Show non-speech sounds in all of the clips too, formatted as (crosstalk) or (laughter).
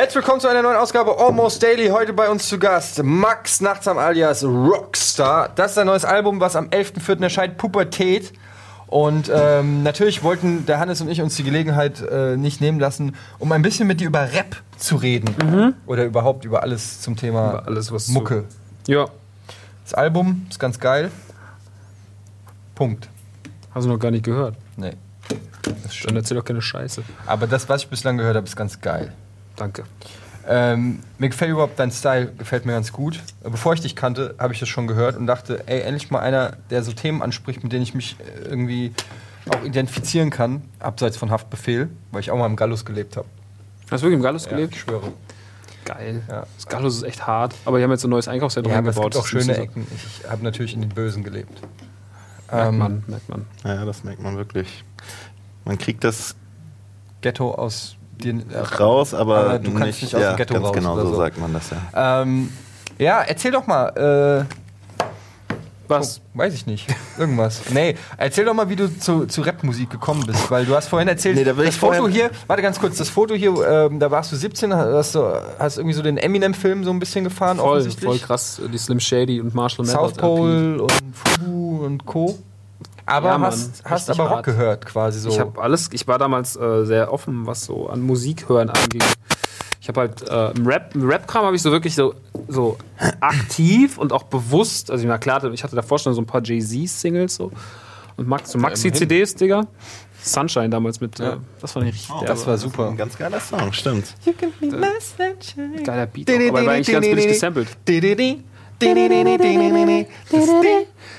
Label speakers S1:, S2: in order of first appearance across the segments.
S1: Herzlich willkommen zu einer neuen Ausgabe Almost Daily. Heute bei uns zu Gast Max Nachtsam alias Rockstar. Das ist sein neues Album, was am 11.04. erscheint, Pubertät. Und ähm, natürlich wollten der Hannes und ich uns die Gelegenheit äh, nicht nehmen lassen, um ein bisschen mit dir über Rap zu reden. Oder überhaupt über alles zum Thema
S2: Über alles, was
S1: Mucke.
S2: Ja,
S1: Das Album ist ganz geil. Punkt.
S2: hast du noch gar nicht gehört.
S1: Nee.
S2: Dann erzähl doch keine Scheiße.
S1: Aber das, was ich bislang gehört habe, ist ganz geil.
S2: Danke.
S1: Ähm, mir gefällt überhaupt dein Style, gefällt mir ganz gut. Bevor ich dich kannte, habe ich das schon gehört und dachte, ey, endlich mal einer, der so Themen anspricht, mit denen ich mich äh, irgendwie auch identifizieren kann, abseits von Haftbefehl, weil ich auch mal im Gallus gelebt habe.
S2: Hast du wirklich im Gallus
S1: Ja,
S2: gelebt?
S1: ich schwöre.
S2: Geil.
S1: Ja.
S2: Das Gallus ist echt hart. Aber die haben jetzt ein neues Einkaufszentrum
S1: Ja, aber es
S2: eingebaut.
S1: gibt auch schöne Ecken. Ich habe natürlich in den Bösen gelebt.
S2: Merkt
S1: Ähm,
S2: man, merkt man.
S3: Ja, das merkt man wirklich. Man kriegt das
S1: Ghetto aus dir äh,
S3: raus, aber,
S1: Aber du kannst
S3: nicht,
S1: nicht aus dem
S3: ja,
S1: Ghetto
S3: ganz
S1: raus
S3: genau,
S1: oder
S3: so
S1: so.
S3: sagt man das ja.
S1: Ähm, ja, erzähl doch mal. Äh,
S2: Was?
S1: Oh, weiß ich nicht. Irgendwas. (laughs) Nee, erzähl doch mal, wie du zu, zu Rapmusik gekommen bist, weil du hast vorhin erzählt,
S3: Nee, da
S1: das
S3: ich
S1: Foto hier, warte ganz kurz, das Foto hier, ähm, da warst du 17, hast, du, hast irgendwie so den Eminem-Film so ein bisschen gefahren,
S2: Voll,
S1: offensichtlich.
S2: voll krass. Die Slim Shady und Marshall
S1: South
S2: Mathers LP.
S1: Pole und Fubu und Co. Aber
S2: Ja, Mann,
S1: hast, hast aber Rock
S2: hart.
S1: gehört quasi so.
S2: Ich habe alles, ich war damals äh, sehr offen, was so an Musik hören anging. Ich habe halt äh, im Rap, im Rap-Kram habe ich so wirklich so, so aktiv und auch bewusst, also ich, na klar, ich hatte davor schon so ein paar Jay-Z-Singles so und Max, so Maxi-CDs, Digga. Sunshine damals mit, äh, das fand ich richtig
S3: Oh,
S1: das war super.
S3: Ein ganz geiler Song, stimmt.
S2: geiler Beat, auch, aber war eigentlich ganz billig gesampelt.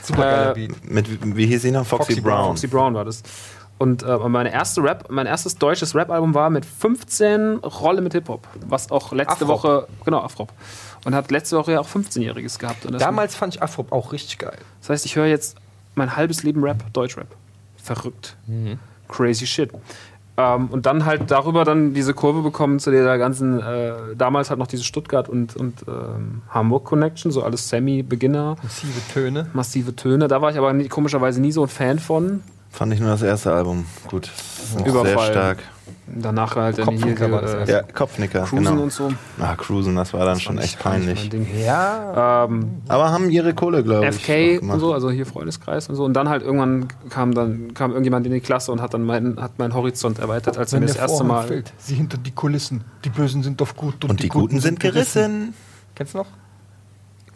S1: Super geiler
S2: Äh,
S1: Beat.
S3: Mit, wie hieß sie noch? Foxy,
S1: Foxy
S3: Brown.
S2: Foxy Brown war das. Und äh, meine erste Rap, mein erstes deutsches Rap-Album war mit 15 Rolle mit Hip-Hop, was auch letzte
S1: Afrop.
S2: Woche, genau, Afrop. Und hat letzte Woche ja auch 15-Jähriges gehabt.
S1: Damals fand ich Afro auch richtig geil.
S2: das heißt, ich höre jetzt mein halbes Leben Rap, Deutschrap. Verrückt. Crazy shit. Ähm, und dann halt darüber dann diese Kurve bekommen zu der ganzen, äh, damals halt noch diese Stuttgart und, und ähm, Hamburg Connection, so alles Semi-Beginner,
S1: Massive Töne.
S2: massive Töne. Da war ich aber nie, komischerweise nie so ein Fan von.
S3: Fand ich nur das erste Album. Gut. Das
S2: Überfall.
S3: Sehr stark.
S2: Danach halt dann hier,
S1: das
S2: hier
S1: erste.
S3: Ja, Kopfnicker,
S2: Cruisen
S3: genau.
S2: und so.
S3: Ah, Cruisen, das war dann schon echt peinlich.
S1: Ja.
S2: Ähm,
S3: Aber haben ihre Kohle, glaube ich.
S2: FK und so, also hier Freundeskreis und so. Und dann halt irgendwann kam dann kam irgendjemand in die Klasse und hat dann meinen hat meinen Horizont erweitert, als er mir das erste Mal.
S1: fällt, sie hinter die Kulissen. Die Bösen sind doch gut
S3: Und die Guten sind gerissen.
S1: Kennst du noch?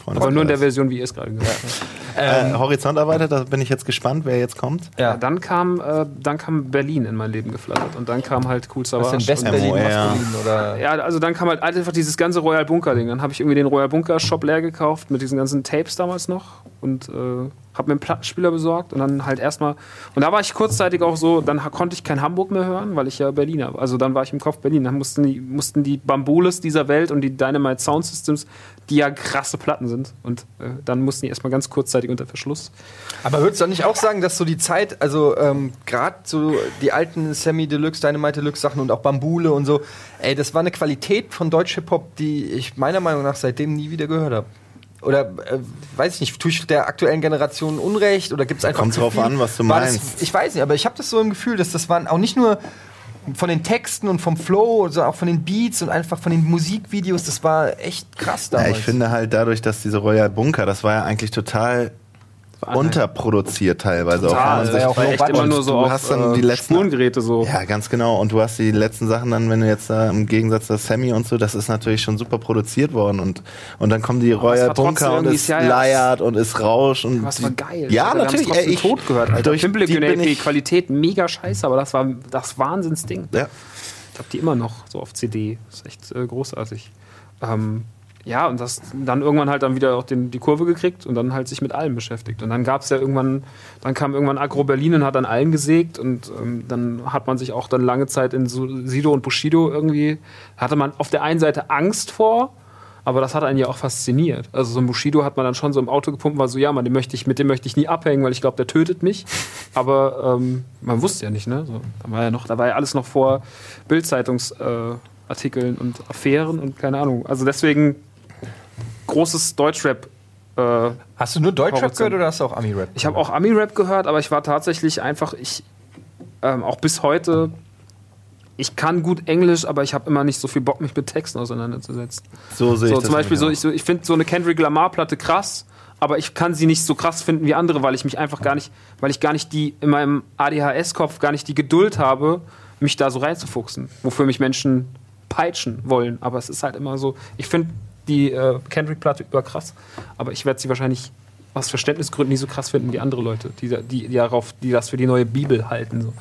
S2: Aber nur in der Version, wie ihr es gerade gehört habt.
S3: Äh, Horizont erweitert, da bin ich jetzt gespannt, wer jetzt kommt.
S2: Ja. Dann kam äh, dann kam Berlin in mein Leben geflattert und dann kam halt Cool
S1: Was denn
S2: Savage. und-
S1: West-Berlin. Maskulin oder?
S2: Ja, also dann kam halt einfach dieses ganze Royal Bunker Ding. Dann habe ich irgendwie den Royal Bunker Shop leer gekauft mit diesen ganzen Tapes damals noch und äh, habe mir einen Plattenspieler besorgt und dann halt erstmal und da war ich kurzzeitig auch so, dann konnte ich kein Hamburg mehr hören, weil ich ja Berliner war. Also dann war ich im Kopf Berlin. Dann mussten die mussten die Bambules dieser Welt und die Dynamite Sound Systems, die ja krasse Platten sind und äh, dann mussten die erstmal ganz kurzzeitig unter Verschluss.
S1: Aber würdest du nicht auch sagen, dass so die Zeit, also ähm, gerade so die alten Sammy Deluxe, Dynamite Deluxe Sachen und auch Bambule und so, ey, das war eine Qualität von Deutsch-Hip-Hop, die ich meiner Meinung nach seitdem nie wieder gehört habe. Oder äh, weiß ich nicht, tue ich der aktuellen Generation Unrecht oder gibt es einfach.
S3: Kommt drauf
S1: viel?
S3: an, was du
S1: War das-
S3: meinst.
S1: ich weiß nicht, aber ich habe das so im Gefühl, dass das waren auch nicht nur von den Texten und vom Flow, sondern auch von den Beats und einfach von den Musikvideos, das war echt krass
S3: Ja,
S1: damals.
S3: ich finde halt dadurch, dass diese Royal Bunker, das war ja eigentlich total unterproduziert teilweise.
S2: Total,
S3: auch wenn man
S2: war auch echt immer nur so
S3: du hast dann
S2: äh,
S3: die letzten
S2: Spurengeräte so.
S3: Ja, ganz genau. Und du hast die letzten Sachen dann, wenn du jetzt da im Gegensatz zu Sammy und so, das ist natürlich schon super produziert worden. Und, und dann kommen die Royal Bunker und ist
S2: ja, ja.
S3: leiert und ist Rausch. Und
S2: Was war geil.
S3: Ja,
S2: Alter, wir
S3: natürlich. Ey, ich,
S2: tot gehört, Alter.
S3: durch
S2: Pimple
S3: die bin ich,
S2: Qualität mega scheiße, aber das war das Wahnsinnsding.
S3: ja.
S2: Ich hab die immer noch so auf CD. Das ist echt äh, großartig. Ähm, ja, und das dann irgendwann halt dann wieder auch den, die Kurve gekriegt und dann halt sich mit allem beschäftigt. Und dann gab es ja irgendwann, dann kam irgendwann Agro Berlin und hat an allen gesägt und ähm, dann hat man sich auch dann lange Zeit in Sido und Bushido irgendwie, hatte man auf der einen Seite Angst vor, aber das hat einen ja auch fasziniert. Also so ein Bushido hat man dann schon so im Auto gepumpt, war so, ja, man, den möchte ich, mit dem möchte ich nie abhängen, weil ich glaube, der tötet mich. (laughs) Aber ähm, man wusste ja nicht, ne? So, da war ja noch, da war ja alles noch vor Bildzeitungsartikeln äh, Artikeln und Affären und keine Ahnung. Also deswegen großes Deutschrap. Äh,
S1: Hast du nur Deutschrap gehört oder hast du auch Ami-Rap?
S2: ich habe auch Ami-Rap gehört, aber ich war tatsächlich einfach, ich ähm, auch bis heute ich kann gut Englisch, aber ich habe immer nicht so viel Bock, mich mit Texten auseinanderzusetzen.
S3: So sehe
S2: So,
S3: ich das.
S2: zum Beispiel so, ich, so, ich finde so eine Kendrick Lamar-Platte krass, aber ich kann sie nicht so krass finden wie andere, weil ich mich einfach gar nicht, weil ich gar nicht die in meinem ADHS-Kopf gar nicht die Geduld habe, mich da so reinzufuchsen, wofür mich Menschen peitschen wollen. Aber es ist halt immer so, ich finde die äh, Kendrick-Platte überkrass, aber ich werde sie wahrscheinlich aus Verständnisgründen nie so krass finden wie andere Leute, die, die, die, darauf, die das für die neue Bibel halten. So.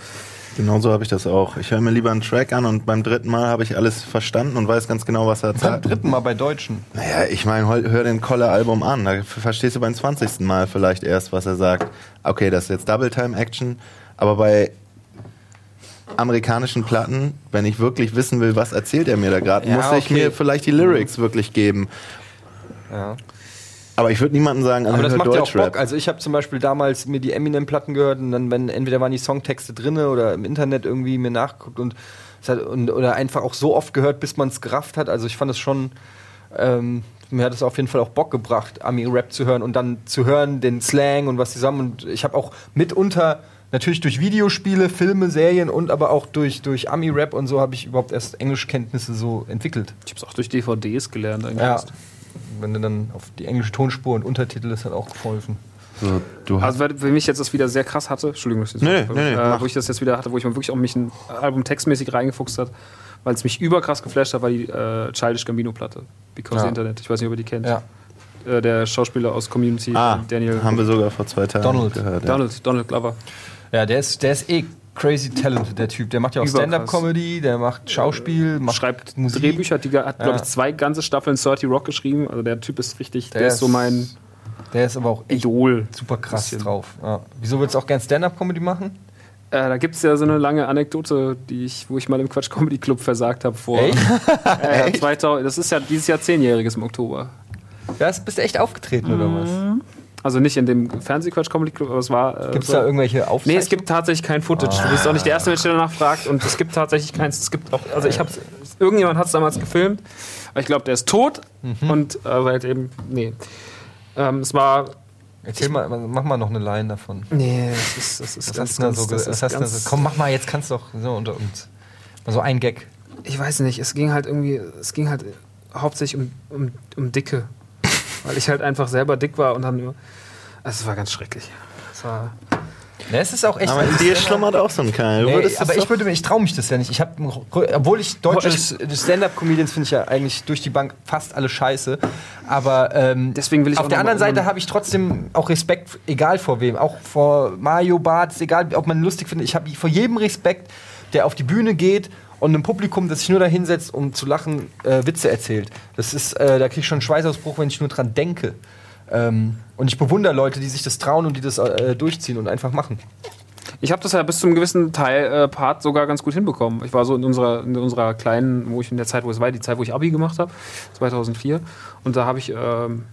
S3: Genau so habe ich das auch. Ich höre mir lieber einen Track an und beim dritten Mal habe ich alles verstanden und weiß ganz genau, was er
S1: Beim
S3: sagt.
S1: dritten Mal bei Deutschen.
S3: Naja, ich meine, hör den Kolle-Album an. Da verstehst du beim 20. Mal vielleicht erst, was er sagt. Okay, das ist jetzt Double-Time-Action, aber bei amerikanischen Platten, wenn ich wirklich wissen will, was erzählt er mir da gerade,
S1: Ja,
S3: muss ich
S1: okay.
S3: mir vielleicht die Lyrics wirklich geben.
S1: Ja.
S3: Aber ich würde niemandem sagen,
S1: Aber das macht ja auch. Bock. Also ich habe zum Beispiel damals mir die Eminem-Platten gehört und dann, wenn entweder waren die Songtexte drinne oder im Internet irgendwie mir nachgeguckt und, und oder einfach auch so oft gehört, bis man es gerafft hat. Also ich fand es schon, ähm, mir hat es auf jeden Fall auch Bock gebracht, Ami-Rap zu hören und dann zu hören den Slang und was sie sagen. Und ich habe auch mitunter natürlich durch Videospiele, Filme, Serien und aber auch durch, durch Ami-Rap und so habe ich überhaupt erst Englischkenntnisse so entwickelt.
S2: Ich habe es auch durch DVDs gelernt eigentlich.
S1: Ja. Wenn du dann auf die englische Tonspur und Untertitel, das hat auch geholfen.
S3: So, du hast
S2: Also für mich jetzt das wieder sehr krass hatte, Entschuldigung, dass ich
S3: Nee, nee, nee,
S2: äh, wo ich das jetzt wieder hatte, wo ich mal wirklich auch mich ein Album textmäßig reingefuchst hat, weil es mich überkrass geflasht hat, war die äh, Childish Gambino Platte, Because
S1: Ja.
S2: the Internet. Ich weiß nicht, ob ihr die kennt.
S1: Ja.
S2: Äh, der Schauspieler aus Community,
S3: ah,
S2: Daniel
S3: haben wir sogar vor zwei Tagen
S1: Donald.
S3: gehört. Ja.
S2: Donald, Donald Glover.
S1: Ja, der ist, der ist eh crazy talented, der Typ. Der macht ja auch. Stand-Up-Comedy, der macht Schauspiel, macht
S2: Schreibt
S1: Musik.
S2: Drehbücher, hat, die, hat glaube ich, zwei ganze Staffeln 30 Rock geschrieben. Also der Typ ist richtig, der,
S1: Der
S2: ist so mein
S1: Der ist aber auch echt
S2: Idol.
S1: super krass
S2: Bisschen.
S1: drauf. Ja. Wieso willst du auch gern Stand-Up-Comedy machen?
S2: Äh, da gibt es ja so eine lange Anekdote, die ich, wo ich mal im Quatsch Comedy Club versagt habe vor.
S1: Echt?
S2: Äh, (laughs) 2000, das ist ja dieses Jahr zehnjähriges im Oktober.
S1: Ja, bist du echt aufgetreten oder was?
S2: Also nicht in dem Fernsehquatsch Comedy Club, aber es war. Äh,
S1: Gibt es
S2: so-
S1: da irgendwelche
S2: Nee,
S1: Aufzeichnungen?
S2: es gibt tatsächlich kein Footage. Du bist auch nicht der erste Mensch, der danach fragt. Und es gibt tatsächlich keins. Es gibt auch, also ich hab's, irgendjemand hat es damals gefilmt. Aber ich glaube, der ist tot.
S1: Mhm.
S2: Und äh, halt eben, nee. Ähm, es war.
S1: Erzähl mal, mach mal noch eine Line davon.
S2: Nee, das ist, das ist
S1: Was
S2: ganz,
S1: hast
S2: ganz,
S1: so,
S2: das ganz
S1: so? Komm, mach mal, jetzt kannst du doch so unter uns. Mal so ein Gag.
S2: Ich weiß nicht, es ging halt irgendwie, es ging halt hauptsächlich um, um, um Dicke. Weil ich halt einfach selber dick war und dann. Also es war ganz schrecklich. Es war.
S1: Ne, es ist auch echt.
S3: Aber in dir schlummert auch so ein Keil. Du
S1: Nee, aber ich würde mir, ich traue mich das ja nicht. Ich habe, obwohl ich deutsche Stand-up-Comedians finde ich ja eigentlich durch die Bank fast alle scheiße. Aber ähm,
S2: Deswegen will ich
S1: auf der anderen Seite habe ich trotzdem auch Respekt, egal vor wem, auch vor Mario Barth, egal ob man ihn lustig findet. Ich habe vor jedem Respekt, der auf die Bühne geht und einem Publikum, das sich nur da hinsetzt, um zu lachen, äh, Witze erzählt. Das ist, äh, da kriege ich schon einen Schweißausbruch, wenn ich nur dran denke. Ähm, und ich bewundere Leute, die sich das trauen und die das äh, durchziehen und einfach machen.
S2: Ich habe das ja bis zu einem gewissen Teil äh, Part sogar ganz gut hinbekommen. Ich war so in unserer, in unserer kleinen, wo ich in der Zeit, wo es war, die Zeit, wo ich Abi gemacht habe, 2004. Und da habe ich, ähm,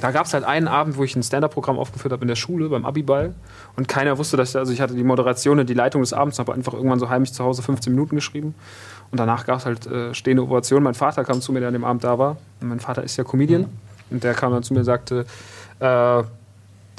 S2: da gab es halt einen Abend, wo ich ein Stand-up-Programm aufgeführt habe in der Schule beim Abi-Ball. Und keiner wusste, dass ich, also ich hatte die Moderation und die Leitung des Abends, habe einfach irgendwann so heimlich zu Hause 15 Minuten geschrieben. Und danach gab es halt äh, stehende Ovation. Mein Vater kam zu mir, der an dem Abend da war. Und mein Vater ist ja Comedian. Und der kam dann zu mir und sagte, äh,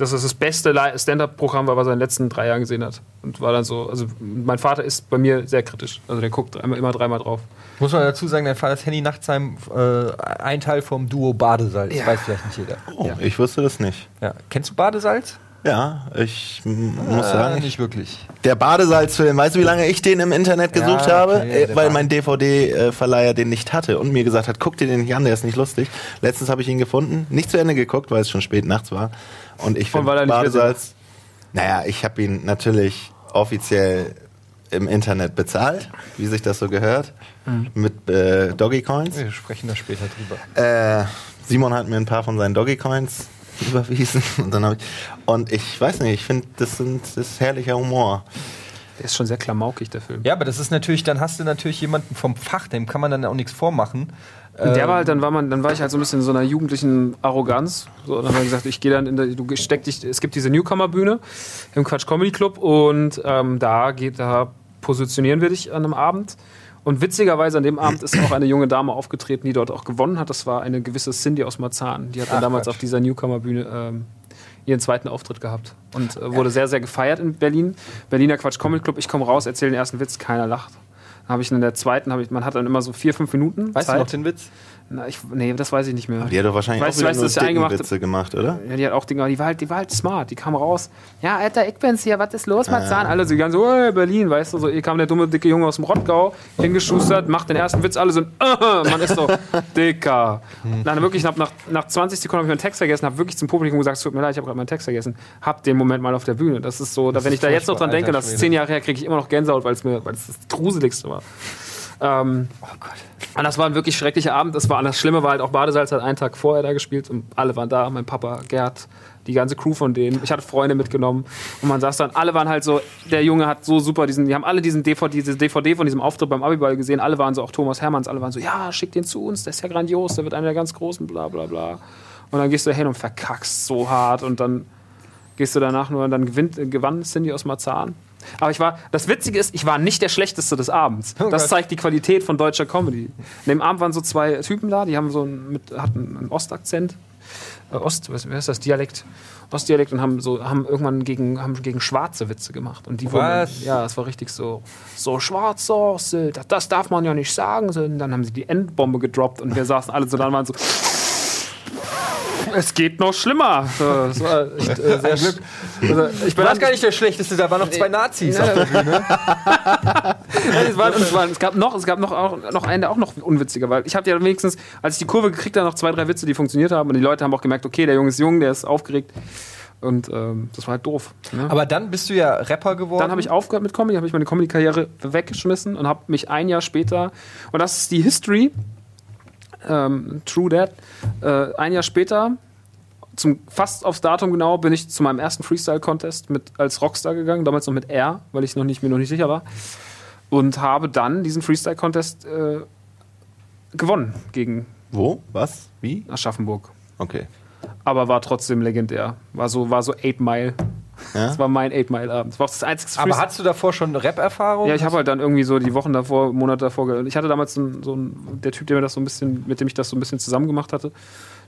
S2: dass es das beste Stand-up-Programm war, was er in den letzten drei Jahren gesehen hat. Und war dann so, also mein Vater ist bei mir sehr kritisch. Also der guckt immer, immer dreimal drauf.
S1: Muss man dazu sagen, dein Vater ist Henny Nachtsheim, äh, ein Teil vom Duo Badesalz.
S2: Ja.
S1: Weiß vielleicht nicht jeder.
S3: Oh,
S2: Ja.
S3: ich wusste das nicht.
S1: Ja. Kennst du Badesalz?
S3: Ja, ich muss
S1: Äh,
S3: sagen, ich,
S1: nicht wirklich.
S3: der Badesalzfilm, weißt du, wie lange ich den im Internet
S1: Ja,
S3: gesucht
S1: okay,
S3: habe? Äh, Weil mein DVD-Verleiher den nicht hatte und mir gesagt hat, guck dir den nicht an, der ist nicht lustig. Letztens habe ich ihn gefunden, nicht zu Ende geguckt, weil es schon spät nachts war. Und ich finde Badesalz, naja, ich habe ihn natürlich offiziell im Internet bezahlt, wie sich das so gehört,
S1: Mhm.
S3: mit äh, Doggy Coins.
S1: Wir sprechen da später drüber.
S3: Äh, Simon hat mir ein paar von seinen Doggy Coins überwiesen (laughs) und dann habe ich und ich weiß nicht, ich finde das sind das ist herrlicher Humor.
S2: Der ist schon sehr klamaukig, der Film.
S1: Ja, aber das ist natürlich, dann hast du natürlich jemanden vom Fach, dem kann man dann auch nichts vormachen.
S2: Und der
S1: Ähm,
S2: war halt, dann war man, dann war ich halt so ein bisschen in so einer jugendlichen Arroganz. So, dann haben wir gesagt, ich gehe dann in der, du steck dich, es gibt diese Newcomer-Bühne im Quatsch Comedy Club und ähm, da geht, da positionieren wir dich an einem Abend. Und witzigerweise an dem Abend ist auch eine junge Dame aufgetreten, die dort auch gewonnen hat. Das war eine gewisse Cindy aus Marzahn. Die hat dann
S1: Ach,
S2: damals
S1: Quatsch.
S2: auf dieser Newcomer-Bühne ähm, ihren zweiten Auftritt gehabt und äh, wurde sehr, sehr gefeiert in Berlin. Berliner Quatsch Comedy Club, ich komme raus, erzähle den ersten Witz, keiner lacht. Habe ich in der zweiten, habe ich, man hat dann immer so vier, fünf Minuten.
S1: Weißt
S2: Zeit.
S1: du noch den Witz?
S2: Na, ich, nee, das weiß ich nicht mehr.
S3: Die hat doch wahrscheinlich
S2: Weißt
S3: auch
S2: weißt der eingemacht?
S3: Witze gemacht, oder?
S2: Ja, die hat auch Dinger, die war halt, die war halt smart, die kam raus. Ja, Alter, ich bin's hier, was ist los, Marzahn? Alle so ganz so, hey, Berlin, weißt du, so, hier kam der dumme, dicke Junge aus dem Rottgau, hingeschustert, macht den ersten Witz, alle so, äh, man ist so, (laughs) dicker. Dann wirklich, nach, nach, nach 20 Sekunden habe ich meinen Text vergessen, habe wirklich zum Publikum gesagt, es tut mir leid, ich habe gerade meinen Text vergessen, hab den Moment mal auf der Bühne. Das ist so, da, wenn ich da jetzt noch dran denke, das ist zehn Jahre her, kriege ich immer noch Gänsehaut, weil es mir, weil es das Gruseligste war. Ähm,
S1: Oh Gott.
S2: und das war ein wirklich schrecklicher Abend. Das, war, das Schlimme war halt auch Badesalz hat einen Tag vorher da gespielt und alle waren da. Mein Papa, Gerd, die ganze Crew von denen. Ich hatte Freunde mitgenommen und man saß dann, alle waren halt so, der Junge hat so super diesen, die haben alle diesen DVD, diese DVD von diesem Auftritt beim Abiball gesehen. Alle waren so, auch Thomas Hermanns, alle waren so, ja, schick den zu uns, der ist ja grandios, der wird einer der ganz großen, bla bla bla. Und dann gehst du hin und verkackst so hart und dann gehst du danach nur und dann gewinnt, gewann Cindy aus Marzahn. Aber ich war, das Witzige ist, ich war nicht der Schlechteste des Abends.
S1: Oh
S2: das
S1: Gott.
S2: zeigt die Qualität von deutscher Comedy. An dem Abend waren so zwei Typen da, die haben so einen, mit, hatten einen Ostakzent. Äh, Ost, was, wie heißt das? Dialekt. Ostdialekt und haben so, haben irgendwann gegen, haben gegen schwarze Witze gemacht. Und die wurden, ja, es war richtig so, so Schwarzsoße, das, das darf man ja nicht sagen. Und dann haben sie die Endbombe gedroppt und wir saßen alle so da und waren so, es geht noch schlimmer. Das war echt, äh, sehr Glück. Also, ich
S1: warst gar nicht der Schlechteste, da waren noch zwei Nazis auf der Bühne. (laughs)
S2: es, war, es, war, es gab noch, es gab noch, auch, noch einen, der auch noch unwitziger war. Ich hatte ja wenigstens, als ich die Kurve gekriegt habe, noch zwei, drei Witze, die funktioniert haben. Und die Leute haben auch gemerkt, okay, der Junge ist jung, der ist aufgeregt. Und ähm, das war halt doof. Ne?
S1: Aber dann bist du ja Rapper geworden.
S2: Dann habe ich aufgehört mit Comedy, habe ich meine Comedy-Karriere weggeschmissen und habe mich ein Jahr später, und das ist die History, ähm, True That, äh, ein Jahr später, zum, fast aufs Datum genau, bin ich zu meinem ersten Freestyle-Contest mit, als Rockstar gegangen, damals noch mit R, weil ich noch nicht, mir noch nicht sicher war. Und habe dann diesen Freestyle-Contest äh, gewonnen gegen
S3: Wo? Was? Wie?
S2: Aschaffenburg.
S3: Okay.
S2: Aber war trotzdem legendär. War so, war so 8 Mile.
S3: Ja?
S2: Das war mein 8 Mile Abend. Das war auch das einzige
S1: Aber
S2: Freestyle-
S1: hast du davor schon Rap-Erfahrung?
S2: Ja, ich habe halt dann irgendwie so die Wochen davor, Monate davor, ich hatte damals so einen, so einen, der Typ, der mir das so ein bisschen, mit dem ich das so ein bisschen zusammen gemacht hatte,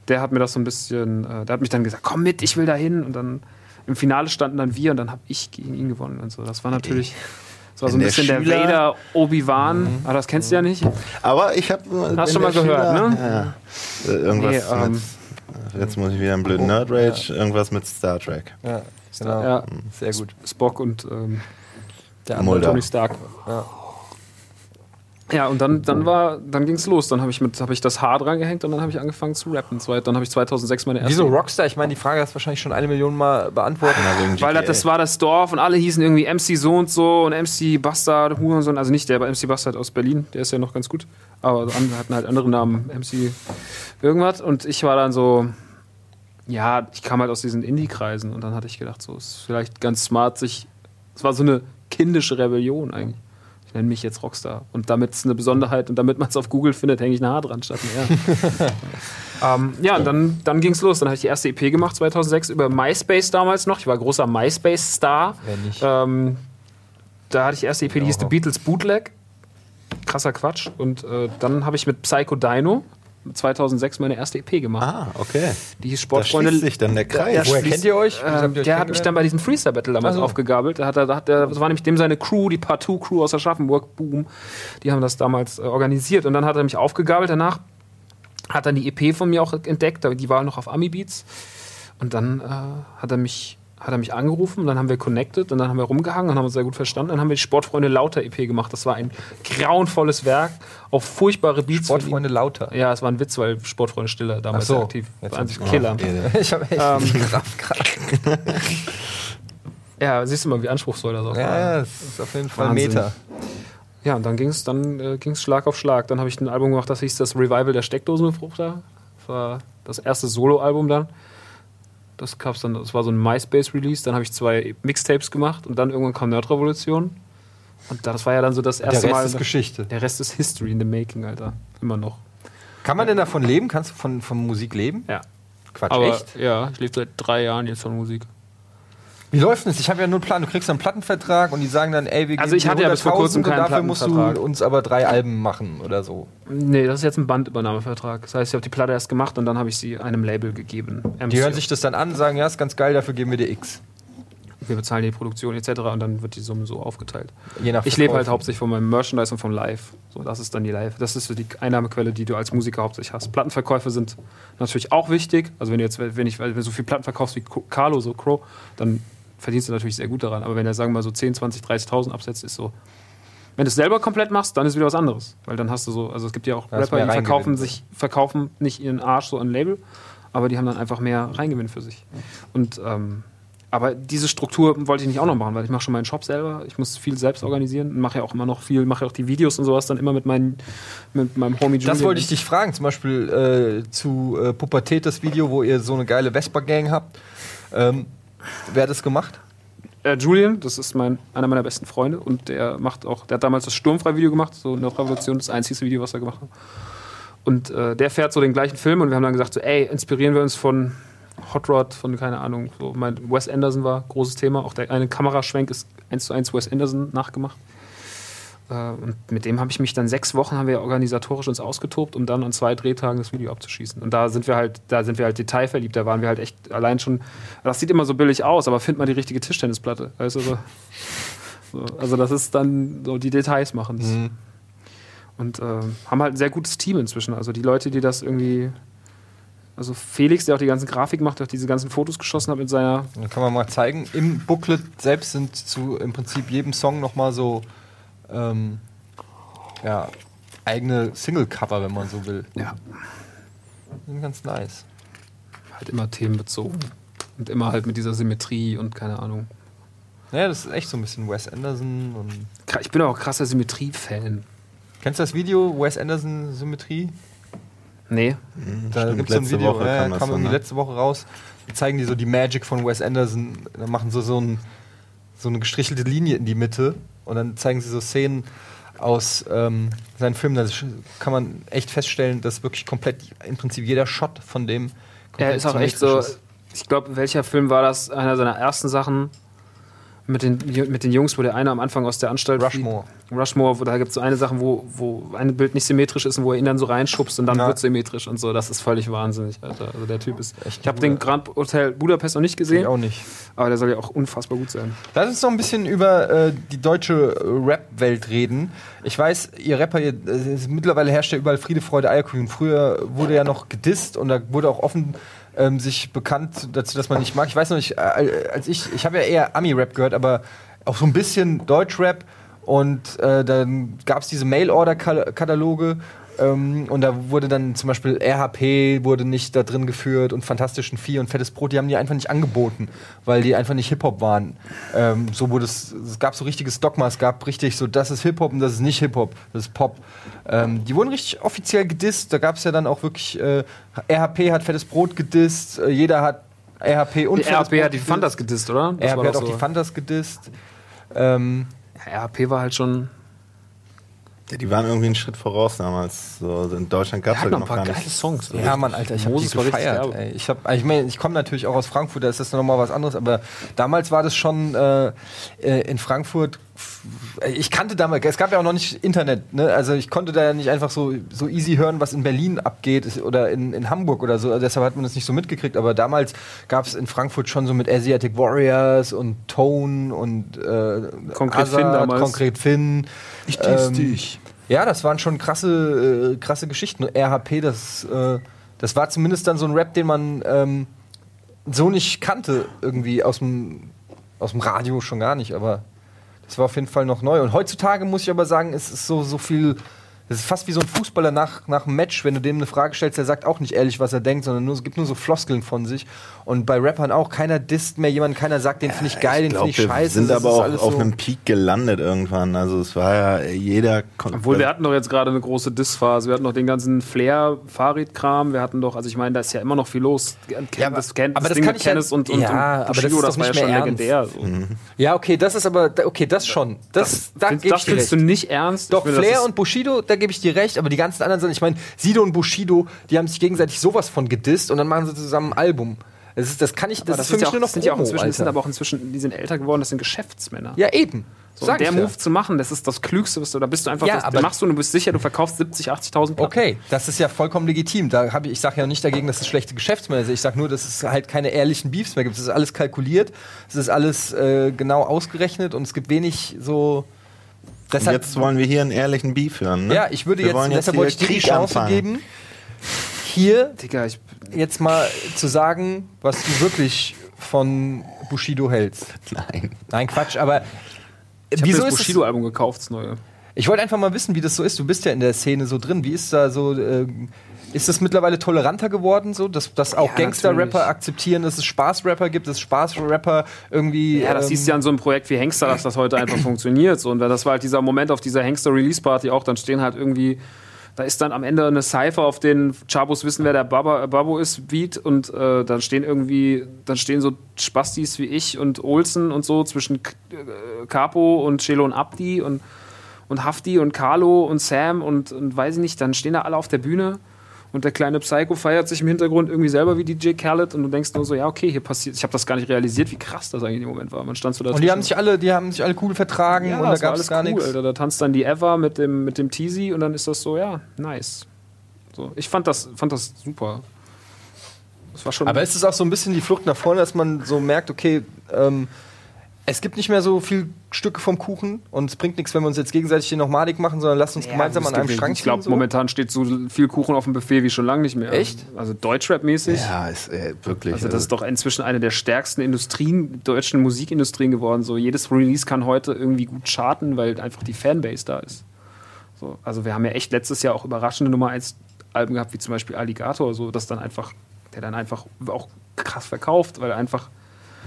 S2: der hat mir das so ein bisschen, äh, der hat mich dann gesagt, komm mit, ich will da hin. Und dann im Finale standen dann wir und dann habe ich gegen ihn gewonnen und so. Das war natürlich, das war so ein
S3: der
S2: bisschen der,
S3: Schüler-
S2: Vader Obi-Wan. Aber das kennst du ja nicht.
S3: Aber ich habe.
S2: Hast schon mal gehört, ne?
S3: Ja. Äh, Irgendwas
S2: Nee, ähm,
S3: mit. Jetzt muss ich wieder einen blöden Nerd Rage. Irgendwas mit Star Trek.
S1: Ja, genau.
S2: Ja,
S1: Sehr gut.
S2: Spock und ähm,
S1: Der
S3: Mulder.
S2: Tony Stark.
S1: Ja.
S2: Ja, und dann, dann war, dann ging's los. Dann habe ich mit, habe ich das Haar dran gehängt und dann habe ich angefangen zu rappen. Zwei- Dann habe ich 2006 meine erste.
S1: Wieso Rockstar? Ich meine, die Frage hast du wahrscheinlich schon eine Million Mal beantwortet.
S2: Weil das, das war das Dorf und alle hießen irgendwie MC so und so und MC Bastard, Hurensohn. Also nicht der, aber MC Bastard aus Berlin, der ist ja noch ganz gut. Aber andere hatten halt andere Namen, MC irgendwas. Und ich war dann so, ja, ich kam halt aus diesen Indie-Kreisen und dann hatte ich gedacht, so ist vielleicht ganz smart, sich. Es war so eine kindische Rebellion eigentlich. Ich nenne mich jetzt Rockstar. Und damit es eine Besonderheit und damit man es auf Google findet, hänge ich ein Haar dran statt ein R. (laughs) ähm, ja, und dann, dann ging es los. Dann habe ich die erste EP gemacht, 2006, über MySpace damals noch. Ich war großer MySpace-Star. Ähm, da hatte ich erste EP, die hieß The Beatles Bootleg. Krasser Quatsch. Und äh, dann habe ich mit Psycho Dino 2006 meine erste EP gemacht.
S3: Ah, okay.
S2: Die hieß
S3: Da
S2: Sportfreunde.
S3: schließt sich dann der Kreis.
S1: Woher kennt ihr euch? Ihr
S2: Ähm,
S1: euch
S2: der hat mich dann bei diesem Freestyle Battle damals
S1: Ach so.
S2: aufgegabelt. Da hat er, da hat der, das war nämlich dem seine Crew, die Partout Crew aus Aschaffenburg, Boom. Die haben das damals äh, organisiert. Und dann hat er mich aufgegabelt. Danach hat dann die EP von mir auch entdeckt. Die war noch auf Ami Beats. Und dann äh, hat er mich hat er mich angerufen und dann haben wir connected und dann haben wir rumgehangen und haben uns sehr gut verstanden. Dann haben wir die Sportfreunde Lauter EP gemacht. Das war ein grauenvolles Werk auf furchtbare Beats.
S1: Sportfreunde lauter.
S2: Ja, es war ein Witz, weil Sportfreunde Stiller damals
S1: so.
S2: aktiv.
S1: Jetzt
S2: War
S1: hab
S2: ein (laughs)
S1: ich-
S2: Killer.
S1: Ich habe echt
S2: Ähm,
S1: Kraft gerade.
S2: Ja, siehst du mal, wie anspruchsvoll das auch war.
S1: Ja, ja, das ist auf jeden Fall
S2: Wahnsinn.
S1: Meter.
S2: Ja, und dann ging es dann äh, ging's Schlag auf Schlag. Dann habe ich ein Album gemacht, das hieß das Revival der Steckdosenbefruchter. Das war das erste Soloalbum dann. Das gab's dann, das war so ein MySpace-Release. Dann habe ich zwei Mixtapes gemacht und dann irgendwann kam Nerdrevolution. Und das war ja dann so das
S1: Der
S2: erste
S1: Rest
S2: Mal.
S1: ist Geschichte.
S2: der Rest ist History in the Making, Alter. Immer noch.
S1: Kann man denn davon leben? Kannst du von, von Musik leben?
S2: Ja.
S1: Quatsch,
S2: Aber
S1: echt?
S2: ja, ich lebe seit drei Jahren jetzt von Musik.
S1: Wie läuft denn das? Ich habe ja nur einen Plan. Du kriegst einen Plattenvertrag und die sagen dann, ey, wir
S2: Also ich hatte ja bis vor
S1: 100.000
S2: kurzem keinen
S1: dafür musst du uns aber drei Alben machen oder so.
S2: Nee, das ist jetzt ein Bandübernahmevertrag. Das heißt, ich habe die Platte erst gemacht und dann habe ich sie einem Label gegeben.
S1: Die hören sich das dann an, sagen, ja, ist ganz geil, dafür geben wir dir X.
S2: wir bezahlen die Produktion etc. und dann wird die Summe so aufgeteilt.
S1: Je nach
S2: Ich lebe halt hauptsächlich von meinem Merchandise und vom Live. So, das ist dann die Live. Das ist so die Einnahmequelle, die du als Musiker hauptsächlich hast. Plattenverkäufe sind natürlich auch wichtig. Also wenn du jetzt, wenn ich, wenn du so viel Platten verkaufst wie Carlo, so Crow, dann verdienst du natürlich sehr gut daran. Aber wenn er, sagen wir mal, so 10, 20, 30.000 absetzt, ist so. Wenn du es selber komplett machst, dann ist wieder was anderes. Weil dann hast du so, also es gibt ja auch Rapper, die verkaufen sich, verkaufen nicht ihren Arsch so an Label, aber die haben dann einfach mehr Reingewinn für sich. Und ähm, aber diese Struktur wollte ich nicht auch noch machen, weil ich mache schon meinen Shop selber. Ich muss viel selbst organisieren und mache ja auch immer noch viel, mache ja auch die Videos und sowas dann immer mit, meinen, mit meinem Homie Julian.
S1: Das wollte ich dich fragen, zum Beispiel äh, zu äh, Pubertät, das Video, wo ihr so eine geile Vespa-Gang habt. Ähm, wer hat das gemacht?
S2: Äh, Julian, das ist mein, einer meiner besten Freunde und der macht auch, der hat damals das Sturmfrei-Video gemacht, so eine Revolution, das einzige Video, was er gemacht hat. Und äh, der fährt so den gleichen Film und wir haben dann gesagt, so, ey, inspirieren wir uns von Hot Rod, von keine Ahnung, so mein Wes Anderson war großes Thema. Auch der eine Kameraschwenk ist eins zu eins Wes Anderson nachgemacht. Äh, und mit dem habe ich mich dann sechs Wochen haben wir organisatorisch uns ausgetobt, um dann an zwei Drehtagen das Video abzuschießen. Und da sind wir halt, da sind wir halt detailverliebt. Da waren wir halt echt allein schon. Das sieht immer so billig aus, aber find mal die richtige Tischtennisplatte. Weißt du, so. So, also das ist dann so die Details machen. Das. Und äh, haben halt ein sehr gutes Team inzwischen. Also die Leute, die das irgendwie. Also Felix, der auch die ganzen Grafik macht, der auch diese ganzen Fotos geschossen hat mit seiner.
S1: Dann kann man mal zeigen. Im Booklet selbst sind zu im Prinzip jedem Song nochmal so ähm, ja, eigene Single-Cover, wenn man so will.
S2: Ja.
S1: Sind ganz nice.
S2: Halt immer themenbezogen. Und immer halt mit dieser Symmetrie und keine Ahnung.
S1: Ja, das ist echt so ein bisschen Wes Anderson und.
S2: Ich bin auch krasser Symmetrie-Fan.
S1: Kennst du das Video Wes Anderson Symmetrie?
S2: Nee.
S1: Da
S3: Stimmt,
S1: gibt es so ein Video,
S3: Woche
S1: ja,
S3: kam
S1: kam,
S3: das
S1: kam
S3: so,
S1: irgendwie
S3: ne?
S1: letzte Woche raus. Da zeigen die so die Magic von Wes Anderson. Da machen sie so, ein, so eine gestrichelte Linie in die Mitte und dann zeigen sie so Szenen aus ähm, seinen Filmen. Da kann man echt feststellen, dass wirklich komplett im Prinzip jeder Shot von dem.
S2: Er
S1: komplett
S2: ist auch echt so.
S1: ist.
S2: Ich glaube, welcher Film war das? Einer seiner ersten Sachen mit den, mit den Jungs, wo der eine am Anfang aus der Anstalt.
S1: Rushmore.
S2: flieht. Rushmore, wo da gibt es so eine Sache, wo, wo ein Bild nicht symmetrisch ist und wo er ihn dann so reinschubst und dann
S1: Ja.
S2: wird symmetrisch und so. Das ist völlig wahnsinnig, Alter. Also der Typ ist.
S1: Echt
S2: ich habe den Grand Hotel Budapest noch nicht
S1: Ich
S2: gesehen,
S1: auch nicht.
S2: aber der soll ja auch unfassbar gut sein.
S1: Lass uns noch ein bisschen über äh, die deutsche äh, Rap-Welt reden. Ich weiß, ihr Rapper, ihr, äh, mittlerweile herrscht ja überall Friede, Freude, Eierkuchen. Früher wurde ja noch gedisst und da wurde auch offen ähm, sich bekannt dazu, dass man nicht mag. Ich weiß noch nicht, äh, als ich, ich habe ja eher Ami-Rap gehört, aber auch so ein bisschen Deutsch-Rap. Und äh, dann gab es diese Mail-Order-Kataloge. Ähm, und da wurde dann zum Beispiel RHP wurde nicht da drin geführt und Fantastischen Vier und Fettes Brot, die haben die einfach nicht angeboten, weil die einfach nicht Hip-Hop waren. Ähm, so wurde es, es gab so richtiges Dogma, es gab richtig so, das ist Hip-Hop und das ist nicht Hip-Hop, das ist Pop. Ähm, die wurden richtig offiziell gedisst, da gab es ja dann auch wirklich, äh, RHP hat Fettes Brot gedisst, äh, jeder hat RHP und
S2: Die
S1: Fettes Brot
S2: hat die. Fantas gedisst, oder? Das
S1: RHP hat auch
S2: so.
S1: die Fantas gedisst. Ähm,
S2: RP war halt schon.
S3: Ja, die waren irgendwie einen Schritt voraus damals. So, in Deutschland gab es halt
S2: noch
S3: noch
S2: ein paar
S3: gar
S2: geile
S3: nicht.
S2: Songs.
S1: Ja, Mann, Alter, ich habe die gefeiert. Ey. Ich, hab, ich, mein, ich komme natürlich auch aus Frankfurt, da ist das noch mal was anderes, aber damals war das schon äh, äh, in Frankfurt. Ich kannte damals, es gab ja auch noch nicht Internet, ne? also ich konnte da ja nicht einfach so, so easy hören, was in Berlin abgeht oder in, in Hamburg oder so, also deshalb hat man das nicht so mitgekriegt, aber damals gab es in Frankfurt schon so mit Asiatic Warriors und Tone und äh,
S2: Konkret Finn damals.
S1: Konkret Finn.
S3: Ich
S1: diss dich. Ja, das waren schon krasse, äh, krasse Geschichten. RHP, das, äh, das war zumindest dann so ein Rap, den man ähm, so nicht kannte, irgendwie aus dem, aus dem Radio schon gar nicht, aber das war auf jeden Fall noch neu. Und heutzutage muss ich aber sagen, es ist so, so viel. Es ist fast wie so ein Fußballer nach, nach einem Match, wenn du dem eine Frage stellst, der sagt auch nicht ehrlich, was er denkt, sondern nur, es gibt nur so Floskeln von sich. Und bei Rappern auch, keiner disst mehr jemanden, keiner sagt, den finde ich geil, den
S3: glaub,
S1: finde ich
S3: wir
S1: scheiße.
S3: sind
S1: Das
S3: aber auch auf
S1: so-
S3: einem Peak gelandet irgendwann. Also es war ja jeder. kon-
S2: Obwohl, wir hatten doch jetzt gerade eine große Diss-Phase. Wir hatten noch den ganzen Flair-Farid-Kram. Wir hatten doch, also ich meine, da ist ja immer noch viel los.
S1: Ja, aber-
S2: das, Ken
S1: aber das
S2: Ding
S1: kann
S2: mit
S1: ich ja-
S2: und, und,
S1: Ja,
S2: und
S1: aber das
S2: Bushido,
S1: ist
S2: das
S1: doch
S2: war ja
S1: nicht
S2: schon
S1: mehr
S2: legendär. So.
S1: Ja, okay, das ist aber, da- okay, das schon. Das, da
S2: Findest-
S1: gebe
S2: das
S1: ich dir
S2: findest du
S1: recht.
S2: nicht ernst?
S1: Doch,
S2: Ich das
S1: Flair und Bushido, da gebe ich dir recht, aber die ganzen anderen sind, ich meine, Sido und Bushido, die haben sich gegenseitig sowas von gedisst und dann machen sie zusammen ein Album. Das, ist, das kann ich, das,
S2: Aber
S1: ist für mich
S2: ja auch,
S1: nur noch
S2: das sind ja auch
S1: Promo,
S2: inzwischen, das sind aber auch inzwischen, die sind älter geworden, das sind Geschäftsmänner.
S1: Ja, eben.
S2: So,
S1: Sag
S2: der
S1: ich ja.
S2: Move zu machen, das ist das Klügste, was du, da bist du einfach,
S1: Ja,
S2: das
S1: aber-
S2: machst du und du bist sicher, du verkaufst 70, 80.000 Platten.
S1: Okay, das ist ja vollkommen legitim. Da hab ich, ich sage ja nicht dagegen, dass es schlechte Geschäftsmänner sind. Ich sage nur, dass es halt keine ehrlichen Beefs mehr gibt. Es ist alles kalkuliert, es ist alles äh, genau ausgerechnet und es gibt wenig so.
S3: Und
S1: Deshalb,
S3: jetzt wollen wir hier einen ehrlichen Beef hören. Ne?
S1: ja, ich würde
S3: Wir
S1: jetzt,
S3: wollen
S1: deshalb wollte ich dir die Chance
S3: anfangen.
S1: geben, hier
S2: Digga, ich,
S1: jetzt mal zu sagen, was du wirklich von Bushido hältst.
S3: Nein.
S1: Nein, Quatsch, aber
S2: ich habe
S1: wieso
S2: das
S1: ist es,
S2: Bushido-Album gekauft, das neue.
S1: Ich wollte einfach mal wissen, wie das so ist. Du bist ja in der Szene so drin. Wie ist da so. ähm, ist das mittlerweile toleranter geworden, so, dass, dass auch
S2: Ja,
S1: Gangster-Rapper akzeptieren, dass es Spaß-Rapper gibt, dass Spaß-Rapper irgendwie.
S2: Ja, das
S1: ähm,
S2: siehst du ja an so einem Projekt wie Hengster, dass das heute einfach (clears throat) funktioniert. So. Und das war halt dieser Moment auf dieser Hengster-Release-Party auch, dann stehen halt irgendwie, da ist dann am Ende eine Cypher, auf den Chabos wissen, wer der Baba, Babo ist, Beat und äh, dann stehen irgendwie, dann stehen so Spastis wie ich und Olsen und so zwischen äh, Capo und Chelo und Abdi und, und Hafti und Carlo und Sam und, und weiß ich nicht, dann stehen da alle auf der Bühne und der kleine Psycho feiert sich im Hintergrund irgendwie selber wie DJ Khaled und du denkst nur so, ja, okay, hier passiert, ich habe das gar nicht realisiert, wie krass das eigentlich im Moment war. Man stand so
S1: Und die haben sich alle, die haben sich alle cool vertragen
S2: ja,
S1: und da gab es
S2: alles
S1: gar
S2: cool,
S1: nichts.
S2: Alter. Da tanzt dann die Eva mit dem, mit dem Teasy und dann ist das so, ja, nice. So, ich fand das, fand das super. Das war schon.
S1: Aber ist es auch so ein bisschen die Flucht nach vorne, dass man so merkt, okay, ähm, es gibt nicht mehr so viel Stücke vom Kuchen und es bringt nichts, wenn wir uns jetzt gegenseitig hier noch madig machen, sondern lasst uns
S2: Ja,
S1: gemeinsam an einem
S2: gibt-
S1: Strang
S2: Ich glaube,
S1: ziehen, so.
S2: momentan steht so viel Kuchen auf dem Buffet wie schon lange nicht mehr.
S1: Echt?
S2: Also Deutschrap-mäßig.
S3: Ja, ist äh, wirklich.
S2: Also das ist doch inzwischen eine der stärksten Industrien, deutschen Musikindustrien geworden. So jedes Release kann heute irgendwie gut charten, weil einfach die Fanbase da ist. So, also wir haben ja echt letztes Jahr auch überraschende Nummer 1 Alben gehabt, wie zum Beispiel Alligator, so das dann einfach, der dann einfach auch krass verkauft, weil er einfach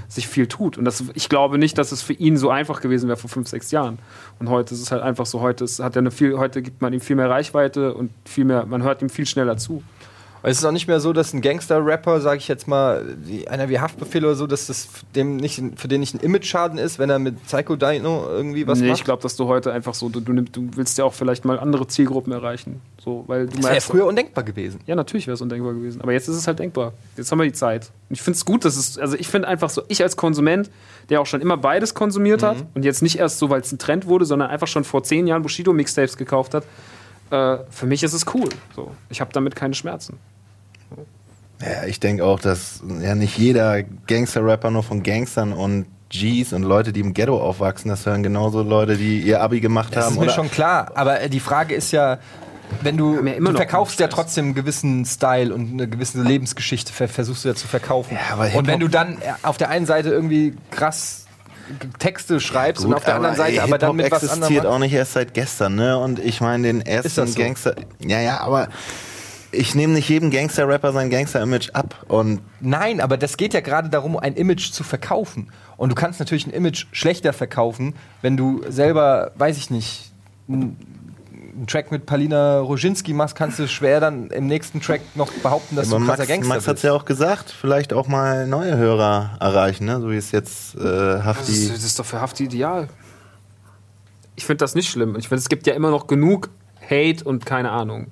S2: sich viel tut. Und das, ich glaube nicht, dass es für ihn so einfach gewesen wäre vor fünf, sechs Jahren. Und heute ist es halt einfach so, heute ist, hat er eine viel, heute gibt man ihm viel mehr Reichweite und viel mehr, man hört ihm viel schneller zu.
S1: Es ist auch nicht mehr so, dass ein Gangster-Rapper, sage ich jetzt mal, wie, einer wie Haftbefehl oder so, dass das dem nicht, für den nicht ein Image-Schaden ist, wenn er mit Psycho Dino irgendwie was
S2: nee,
S1: macht.
S2: ich glaube, dass du heute einfach so, du, du, du willst ja auch vielleicht mal andere Zielgruppen erreichen. So, weil du
S1: das wäre früher undenkbar gewesen.
S2: Ja, natürlich wäre es undenkbar gewesen. Aber jetzt ist es halt denkbar. Jetzt haben wir die Zeit. Und ich finde es gut, dass es, also ich finde einfach so, ich als Konsument, der auch schon immer beides konsumiert hat und jetzt nicht erst so, weil es ein Trend wurde, sondern einfach schon vor zehn Jahren Bushido-Mixtapes gekauft hat, äh, für mich ist es cool. So, ich habe damit keine Schmerzen.
S3: Ja, ich denke auch, dass ja nicht jeder Gangster-Rapper nur von Gangstern und Gs und Leute, die im Ghetto aufwachsen, das hören genauso Leute, die ihr Abi gemacht
S1: Das
S3: haben.
S1: ist mir
S3: oder-
S1: schon klar. Aber äh, die Frage ist ja, wenn du,
S2: ja immer
S1: du verkaufst ja trotzdem einen gewissen Style und eine gewisse Lebensgeschichte, ver versuchst du ja zu verkaufen.
S3: Ja, aber
S1: und wenn du dann äh, auf der einen Seite irgendwie krass Texte schreibst und
S3: Gut,
S1: auf der anderen Seite aber dann mit was anderem.
S3: existiert auch nicht erst seit gestern, ne? Und ich meine, den
S1: Ist
S3: ersten
S1: das so?
S3: Gangster. Ja, ja, aber ich nehme nicht jedem Gangster-Rapper sein Gangster-Image ab. Und
S1: Nein, aber das geht ja gerade darum, ein Image zu verkaufen. Und du kannst natürlich ein Image schlechter verkaufen, wenn du selber, weiß ich nicht, einen Track mit Palina Roginski machst, kannst du schwer dann im nächsten Track noch behaupten, dass
S3: aber
S1: du ein krasser
S3: Max,
S1: Gangster
S3: Max hat
S1: bist.
S3: es ja auch gesagt, vielleicht auch mal neue Hörer erreichen, ne? So wie es jetzt äh,
S2: Das
S3: Hafti.
S2: ist, das ist doch für Hafti ideal. Ich finde das nicht schlimm. Ich finde, es gibt ja immer noch genug Hate und keine Ahnung.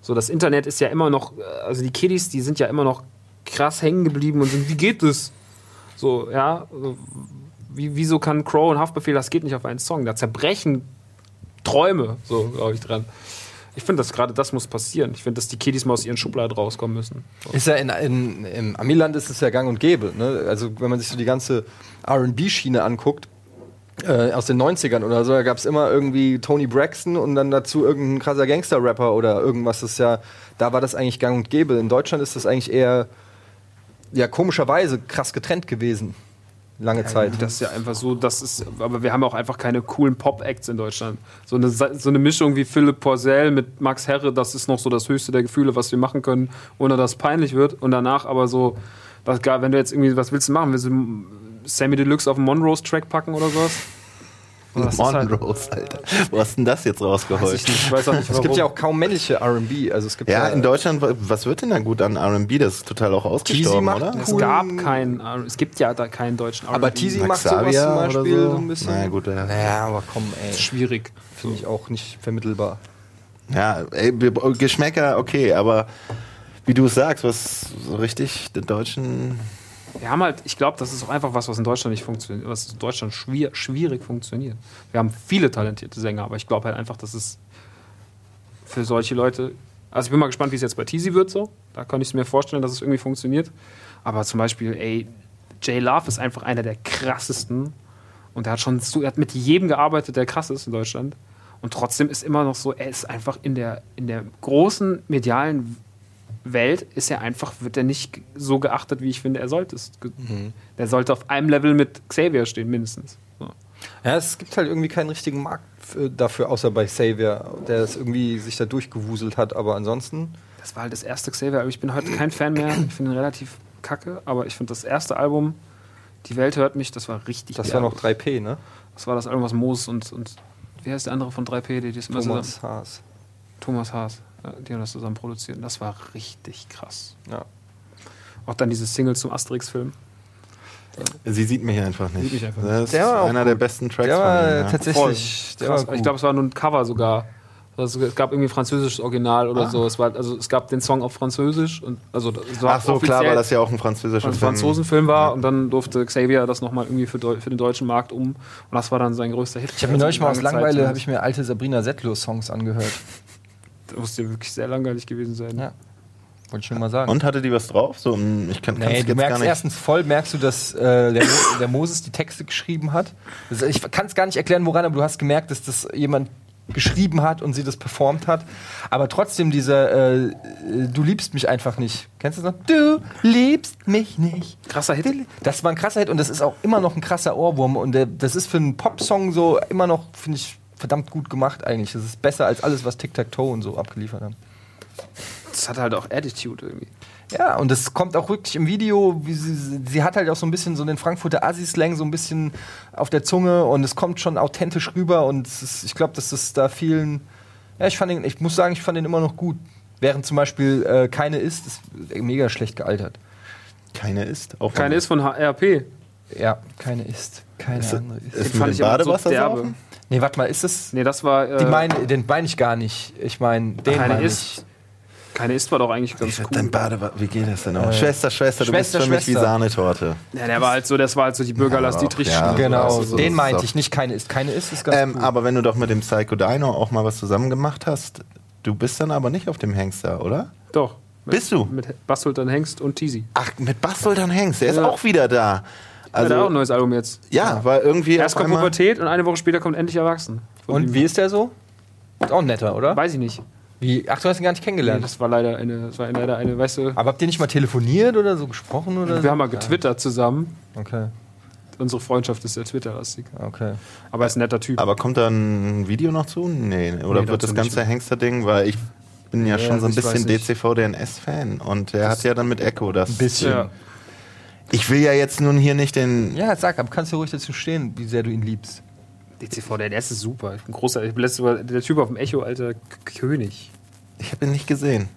S2: So, das Internet ist ja immer noch, äh, also die Kiddies, die sind ja immer noch krass hängen geblieben und sind, wie geht das? So, ja, wie, wieso kann Crow und Haftbefehl, das geht nicht auf einen Song? Da zerbrechen Träume, so glaube ich dran. Ich finde, dass gerade das muss passieren. Ich finde, dass die Kiddies mal aus ihren Schubladen rauskommen müssen. So.
S1: Ist ja in, in, im Amiland ist es ja gang und gäbe. Ne? Also wenn man sich so die ganze RB-Schiene anguckt, äh, aus den 90ern oder so, da gab es immer irgendwie Tony Braxton und dann dazu irgendein krasser Gangster-Rapper oder irgendwas. Das ist ja, da war das eigentlich gang und gäbe. In Deutschland ist das eigentlich eher, ja, komischerweise krass getrennt gewesen. Lange Zeit.
S2: Das ist ja einfach so, das ist, aber wir haben auch einfach keine coolen Pop-Acts in Deutschland. So eine, so eine Mischung wie Philipp Porcel mit Max Herre, das ist noch so das höchste der Gefühle, was wir machen können, ohne dass es peinlich wird. Und danach aber so, gar- wenn du jetzt irgendwie, was willst du machen? Willst du Sammy Deluxe auf einen Monrose-Track packen oder sowas? Ist halt-
S3: Monrose, Alter. Wo hast denn das jetzt
S2: Weiß
S3: rausgeholt?
S2: ich nicht, ich weiß auch nicht,
S1: es
S2: warum.
S1: gibt ja auch kaum männliche RB. Also es gibt
S3: Ja, in Deutschland, wa- was wird denn da gut an R&B? Das ist total auch ausgestorben,
S1: macht
S3: oder?
S2: es gab keinen, es gibt ja da keinen deutschen
S1: Aber
S2: R&B.
S1: Teasy
S3: Max
S1: macht sowas zum Beispiel
S3: so?
S1: so ein bisschen.
S3: Na ja, gut, ja.
S1: Naja, aber komm, ey.
S2: schwierig.
S1: Finde ich auch nicht vermittelbar.
S3: Ja, ey, Geschmäcker, okay, aber wie du es sagst, was so richtig den Deutschen
S2: Wir haben halt, ich glaube, das ist auch einfach was, was in Deutschland nicht funktioniert, was in Deutschland schwier schwierig funktioniert. Wir haben viele talentierte Sänger, aber ich glaube halt einfach, dass es für solche Leute. Also ich bin mal gespannt, wie es jetzt bei Teasy wird so. Da kann ich mir vorstellen, dass es irgendwie funktioniert. Aber zum Beispiel, ey, Jay Love ist einfach einer der krassesten. Und er hat schon so, er hat mit jedem gearbeitet, der krass ist in Deutschland. Und trotzdem ist immer noch so, er ist einfach in der, in der großen medialen Welt ist er einfach, wird er nicht so geachtet, wie ich finde, er sollte es. Der sollte auf einem Level mit Xavier stehen, mindestens. So.
S1: Ja, es gibt halt irgendwie keinen richtigen Markt für, dafür, außer bei Xavier, der es irgendwie sich da durchgewuselt hat. Aber ansonsten.
S2: Das war halt das erste Xavier. aber Ich bin heute kein Fan mehr. Ich finde ihn relativ kacke, aber ich finde das erste Album, Die Welt hört mich, das war richtig
S1: Das war noch 3P, ne?
S2: Das war das Album, was Moses und, und wie heißt der andere von 3P, die das immer
S1: Thomas Haas.
S2: Thomas Haas, die haben das zusammen produziert. Und das war richtig krass.
S1: Ja.
S2: Auch dann diese Single zum Asterix-Film.
S3: Sie sieht mich einfach nicht.
S2: Sieht mich einfach
S3: das ist
S1: Der war
S3: einer der besten Tracks
S1: Der war
S3: von ihm. Ja.
S1: tatsächlich. Der war
S2: Ich glaube, es war nur ein Cover sogar. Also, es gab irgendwie ein französisches Original oder so. Es war, also es gab den Song auf Französisch und also es war
S3: Ach so, klar, weil das ja auch ein französischer
S2: ein
S3: Film
S2: Franzosenfilm war und dann durfte Xavier das nochmal irgendwie für, Deu- für den deutschen Markt um und das war dann sein größter Hit.
S1: ich habe mir neulich mal aus Langeweile ich mir alte Sabrina Settler-Songs angehört.
S2: Das muss ja wirklich sehr langweilig gewesen sein.
S1: Ja. Wollte ich nur mal sagen.
S3: Und hatte die was drauf? So, mm, ich kann kann's
S1: Nee, du merkst
S3: nicht.
S1: erstens voll, merkst du, dass äh, der, Mo (laughs) der Moses die Texte geschrieben hat. Das, ich kann es gar nicht erklären, woran, aber du hast gemerkt, dass das jemand geschrieben hat und sie das performt hat. Aber trotzdem dieser äh, äh, Du liebst mich einfach nicht. Kennst du das noch? Du liebst mich nicht.
S2: Krasser Hit.
S1: Das war ein krasser Hit und das ist auch immer noch ein krasser Ohrwurm. Und der, das ist für einen Popsong so immer noch, finde ich, verdammt gut gemacht eigentlich. Das ist besser als alles, was Tic-Tac-Toe und so abgeliefert haben.
S2: Das hat halt auch Attitude irgendwie.
S1: Ja, und das kommt auch wirklich im Video. Wie sie, sie hat halt auch so ein bisschen so den Frankfurter Assi-Slang so ein bisschen auf der Zunge und es kommt schon authentisch rüber und ist, ich glaube, dass das da vielen. Ja, ich fand ihn, ich muss sagen, ich fand ihn immer noch gut. Während zum Beispiel äh, keine ist, ist mega schlecht gealtert.
S3: Keine ist. Auch
S2: Keine ist von HRP.
S1: Ja, keine ist. Keine
S3: Ist,
S1: andere ist.
S3: ist
S2: fand
S3: mit
S2: ich
S3: dem
S2: aber so
S3: Badewasser
S2: derbe.
S3: saufen?
S1: Nee, warte mal, ist das.
S2: Nee, das war. Äh,
S1: Die meine, den meine ich gar nicht. Ich meine, den
S2: keine
S1: meine
S2: ist. Keine ist war doch eigentlich ganz
S3: Ich
S2: cool.
S3: Dein wie geht das denn noch?
S1: Äh,
S3: Schwester, Schwester, du
S1: Schwester,
S3: bist für mich wie. Sahnetorte.
S2: Ja, der war halt so, das war halt so die
S3: aber auch,
S2: Dietrich.
S3: ja.
S1: Genau,
S3: Also so,
S1: den meinte
S3: ist
S1: ich, nicht keine ist. Keine ist, ist ganz
S3: Ähm,
S1: gut.
S3: aber wenn du doch mit dem Psycho Dino auch mal was zusammen gemacht hast, du bist dann aber nicht auf dem Hengster, oder?
S2: Doch. Mit,
S3: Bist du?
S2: Mit Bassultan Hengst und Teasy.
S3: Ach, mit Bastoldan Hengst, der ist
S2: Ja.
S3: auch wieder da.
S2: Also, hat auch ein neues Album jetzt.
S3: ja, weil irgendwie
S2: Erst kommt
S3: einmal,
S2: Pubertät und eine Woche später kommt endlich Erwachsen. Von
S1: Und wie ist der so? Ist auch netter, oder?
S2: Weiß ich nicht.
S1: Wie? Ach, du hast ihn gar nicht
S2: Nee,
S1: kennengelernt.
S2: das war leider eine, das war leider eine, weißt du,
S1: Aber habt ihr nicht mal telefoniert oder so gesprochen oder so?
S2: wir haben mal getwittert zusammen.
S1: Okay,
S2: Unsere Freundschaft ist sehr Twitter-lastig.
S1: okay.
S2: Aber er ist ein netter Typ.
S3: Aber kommt da ein Video noch zu? Nee, oder
S2: Nee,
S3: wird das ganze Hengster-Ding, weil ich bin ja,
S1: Ja,
S3: schon so ein bisschen. DCV-DNS-Fan und der hat ja dann mit Echo das.
S1: Ein bisschen.
S2: ja.
S3: Ich will ja jetzt nun hier nicht den.
S1: Ja, sag, aber kannst du ruhig dazu stehen, wie sehr du ihn liebst.
S2: DCV, der ist super. Ich bin großer. Ich bin letztes Mal der Typ auf dem Echo, alter K König.
S3: Ich habe ihn nicht gesehen.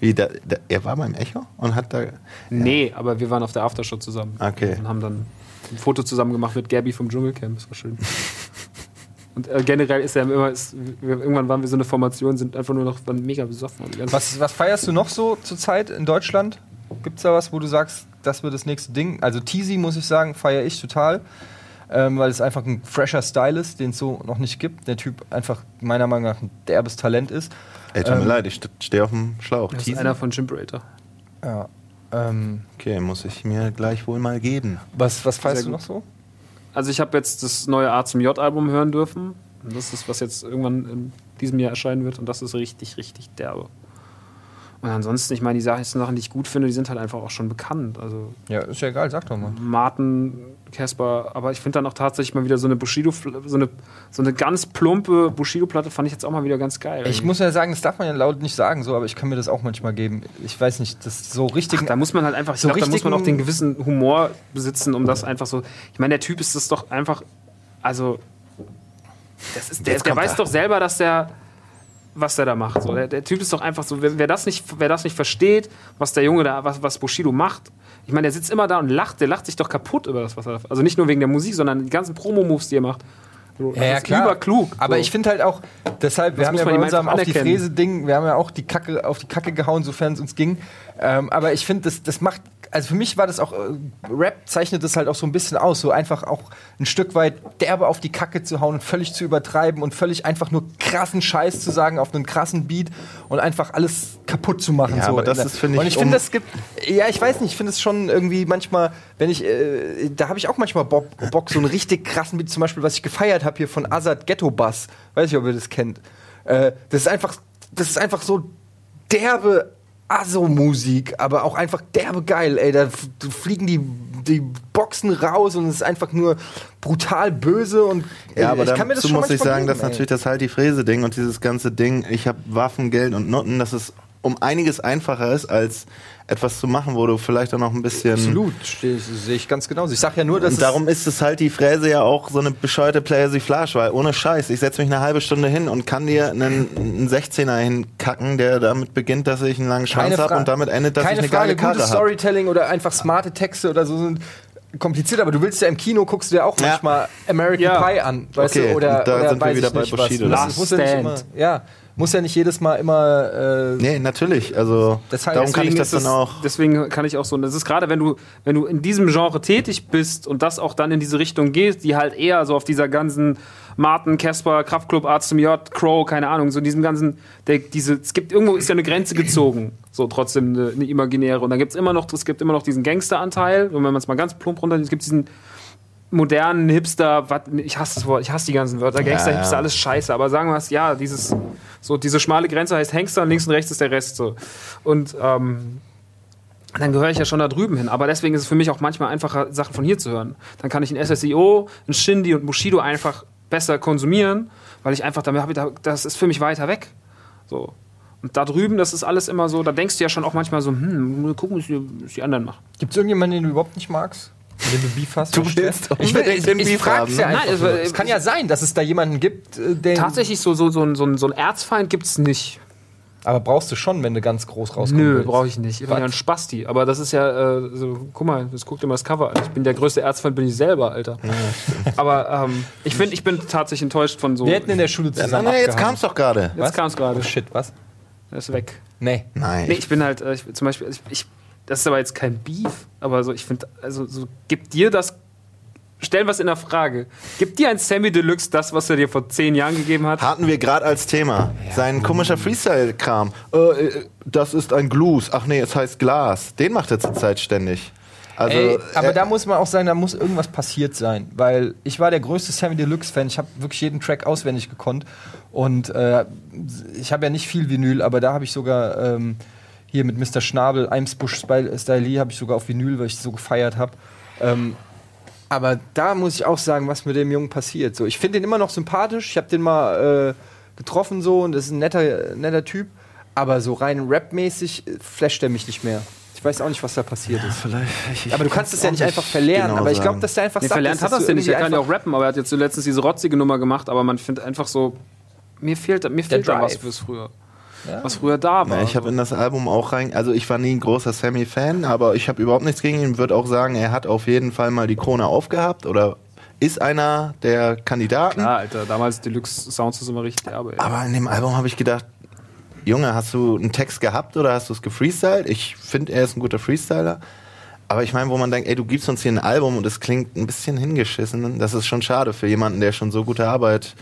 S3: Wie, da, da, er war beim Echo und hat da.
S2: Nee, aber wir waren auf der Aftershow zusammen.
S3: Okay.
S2: Und haben dann ein Foto zusammen gemacht mit Gabby vom Dschungelcamp. Das war schön. (laughs) Und äh, generell ist er immer, ist, wir, irgendwann waren wir so eine Formation, sind einfach nur noch waren mega besoffen.
S1: Was, was feierst du noch so zurzeit in Deutschland? Gibt's da was, wo du sagst, das wird das nächste Ding? Also Teasy, muss ich sagen, feiere ich total. Ähm, weil es einfach ein fresher Style ist, den es so noch nicht gibt. Der Typ einfach meiner Meinung nach ein derbes Talent ist.
S3: Ey, tut mir
S1: Ähm,
S3: leid, ich stehe auf dem Schlauch.
S2: Das ist einer von Chimperator.
S1: Ja. Ähm,
S3: Okay, muss ich mir gleich wohl mal geben.
S1: was, was feierst du noch so?
S2: Also ich habe jetzt das neue A zum J-Album hören dürfen. Und das ist, was jetzt irgendwann in diesem Jahr erscheinen wird. Und das ist richtig, richtig derbe. Und ansonsten, ich meine, die Sachen, die ich gut finde, die sind halt einfach auch schon bekannt. Also
S1: Ja, ist ja egal, sag doch mal.
S2: Martin, Casper, aber ich finde dann auch tatsächlich mal wieder so eine Bushido, so eine, so eine ganz plumpe Bushido-Platte fand ich jetzt auch mal wieder ganz geil.
S1: Ich muss ja sagen, das darf man ja laut nicht sagen, so, aber ich kann mir das auch manchmal geben. Ich weiß nicht, das ist so richtig.
S2: Da muss man halt einfach, ich
S1: So
S2: glaube, da muss man auch den gewissen Humor besitzen, um das einfach so. Ich meine, der Typ ist das doch einfach, also das ist, der, der weiß
S3: er.
S2: doch selber, dass der was der da macht. So, der, der Typ ist doch einfach so, wer, wer, das nicht, wer das nicht versteht, was der Junge da, was, was Bushido macht. Ich meine, der sitzt immer da und lacht, der lacht sich doch kaputt über das, was er Also nicht nur wegen der Musik, sondern die ganzen Promo-Moves, die er macht. So, das ist überklug.
S1: Aber
S2: so.
S1: ich finde halt auch, deshalb, wir
S2: Das
S1: haben
S2: muss
S1: ja bei unserem Auf die. Fräse-Ding, wir haben ja auch die Kacke auf die Kacke gehauen, sofern es uns ging. Ähm, aber ich finde, das, das macht also für mich war das auch, äh, Rap zeichnet das halt auch so ein bisschen aus, so einfach auch ein Stück weit derbe auf die Kacke zu hauen und völlig zu übertreiben und völlig einfach nur krassen Scheiß zu sagen auf einen krassen Beat und einfach alles kaputt zu machen.
S3: Ja,
S1: so
S3: aber das ist, finde ich,
S1: Und ich
S3: um-
S1: finde, das gibt, ja, ich weiß nicht, ich finde es schon irgendwie manchmal, wenn ich, äh, da habe ich auch manchmal Bock, Bock, so einen richtig krassen Beat, zum Beispiel, was ich gefeiert habe hier von Azad Ghetto Bass, weiß ich, ob ihr das kennt. Äh, das ist einfach, das ist einfach so derbe Asso-Musik, aber auch einfach derbe geil, ey. Da fliegen die, die Boxen raus und es ist einfach nur brutal böse und
S3: Ja,
S1: äh,
S3: aber
S1: ich kann mir das
S3: dazu
S1: schon
S3: muss ich sagen, dass
S1: ey.
S3: natürlich das halt die Fräse-Ding und dieses ganze Ding, ich habe Waffen, Geld und Nutten, dass es um einiges einfacher ist, als etwas zu machen, wo du vielleicht auch noch ein bisschen.
S1: Absolut, sehe ich ganz genauso. Ich sag ja nur, dass
S3: Und darum ist es halt die Fräse ja auch so eine bescheuerte Persiflage, weil ohne Scheiß, ich setze mich eine halbe Stunde hin und kann dir einen, einen 16er hinkacken, der damit beginnt, dass ich einen langen Schwanz habe und damit endet, dass
S1: keine
S3: ich eine
S1: Frage,
S3: geile Karre
S1: gutes
S3: habe.
S1: Storytelling oder einfach smarte Texte oder so sind kompliziert, aber du willst ja im Kino guckst du ja auch
S3: Ja.
S1: manchmal American
S2: Ja.
S1: Pie an, weißt
S3: Okay,
S1: du, oder,
S3: da
S1: oder
S3: sind wir wieder bei Bushido.
S1: was.
S2: Last
S1: Das muss ja immer,
S2: Stand.
S1: ja, muss ja nicht jedes Mal immer äh,
S3: Nee, natürlich. Also
S1: Deshalb-
S3: darum kann ich
S2: Deswegen
S3: das dann
S2: es-
S3: auch.
S2: Deswegen kann ich auch so. Das ist gerade, wenn du, wenn du in diesem Genre tätig bist und das auch dann in diese Richtung gehst, die halt eher so auf dieser ganzen Martin, Casper, Kraftclub, Arzt zum J, Crow, keine Ahnung, so in diesem ganzen, der, diese, es gibt irgendwo ist ja eine Grenze gezogen, so trotzdem eine, eine imaginäre. Und dann gibt es immer noch, es gibt immer noch diesen Gangsteranteil, und wenn man es mal ganz plump runter, es gibt diesen modernen Hipster, wat, ich hasse das Wort, ich hasse die ganzen Wörter, Gangster,
S3: Ja, ja.
S2: Hipster, alles scheiße, aber sagen wir es, ja, dieses, so diese schmale Grenze heißt Hengster und links und rechts ist der Rest so. Und ähm, dann gehöre ich ja schon da drüben hin. Aber deswegen ist es für mich auch manchmal einfacher, Sachen von hier zu hören. Dann kann ich ein SSIO, ein Shindy und Bushido einfach besser konsumieren, weil ich einfach damit habe, da- das ist für mich weiter weg. So. Und da drüben, das ist alles immer so, da denkst du ja schon auch manchmal so, hm, mal gucken, was die, was die anderen machen.
S1: Gibt es irgendjemanden, den du überhaupt nicht magst? Dem du Beef hast?
S3: Du willst
S1: ich, will- ich,
S3: den
S1: ich
S3: Beef
S1: frag's
S3: haben,
S1: ja
S3: ne?
S1: einfach.
S2: Nein, es-
S1: kann ja sein, dass es da jemanden gibt, äh, den.
S2: Tatsächlich so, so, so, ein- so, ein- so ein Erzfeind gibt es nicht.
S1: Aber brauchst du schon, wenn du ganz groß rauskommen
S2: Nö, brauche ich nicht. Ich bin ja ein Spasti. Aber das ist ja, äh, so, guck mal, das guck dir mal das Cover an. Ich bin der größte Erzfeind, bin ich selber, Alter. aber ähm, ich finde, ich bin tatsächlich enttäuscht von so.
S1: Wir hätten in der Schule
S3: Ja,
S1: zusammen.
S3: nein, jetzt
S1: abgehangen.
S3: kam es doch gerade.
S2: Jetzt kam es gerade.
S1: Oh shit, was?
S2: Er ist weg.
S1: Nee.
S3: Nein.
S2: Nee, ich bin halt, äh, ich, zum Beispiel, ich, ich, das ist aber jetzt kein Beef, aber so, ich finde, also so, gibt dir das, stellen wir es in der Frage, gibt dir ein Sammy Deluxe das, was er dir vor zehn Jahren gegeben hat?
S3: Hatten wir gerade als Thema. Sein komischer Freestyle-Kram. Äh, äh, das ist ein Glues. Ach nee, es heißt Glas. Den macht er zurzeit ständig. Also,
S1: Ey, aber
S3: äh,
S1: da muss man auch sagen, da muss irgendwas passiert sein. Weil ich war der größte Sammy Deluxe-Fan. Ich habe wirklich jeden Track auswendig gekonnt. Und äh, ich habe ja nicht viel Vinyl, aber da habe ich sogar ähm, hier mit Mr. Schnabel, Eimsbusch Stylee, habe ich sogar auf Vinyl, weil ich so gefeiert habe. Ähm, aber da muss ich auch sagen, was mit dem Jungen passiert. So, ich finde den immer noch sympathisch. Ich habe den mal äh, getroffen so und das ist ein netter, netter Typ. Aber so rein rapmäßig äh, flasht er mich nicht mehr. Ich weiß auch nicht, was da passiert ist.
S3: vielleicht, ich,
S1: Aber du kannst es ja nicht einfach verlernen.
S3: genau
S1: aber ich glaube, dass der einfach
S2: Nee,
S1: sagt,
S2: verlernt hat er es ja nicht. Er kann ja auch rappen, aber er hat jetzt so letztens diese rotzige Nummer gemacht, aber man findet einfach so, mir fehlt, mir fehlt da was fürs früher. Was früher da war.
S3: Na, ich habe in das Album auch rein, also ich war nie ein großer Sammy-Fan, aber ich habe überhaupt nichts gegen ihn. Würde auch sagen, er hat auf jeden Fall mal die Krone aufgehabt oder ist einer der Kandidaten.
S2: Klar, Alter, damals Deluxe Sounds ist immer richtig derbe. ey.
S3: Aber in dem Album habe ich gedacht, Junge, hast du einen Text gehabt oder hast du es gefreestylt? Ich finde, er ist ein guter Freestyler. Aber ich meine, wo man denkt, ey, du gibst uns hier ein Album und es klingt ein bisschen hingeschissen, das ist schon schade für jemanden, der schon so gute Arbeit,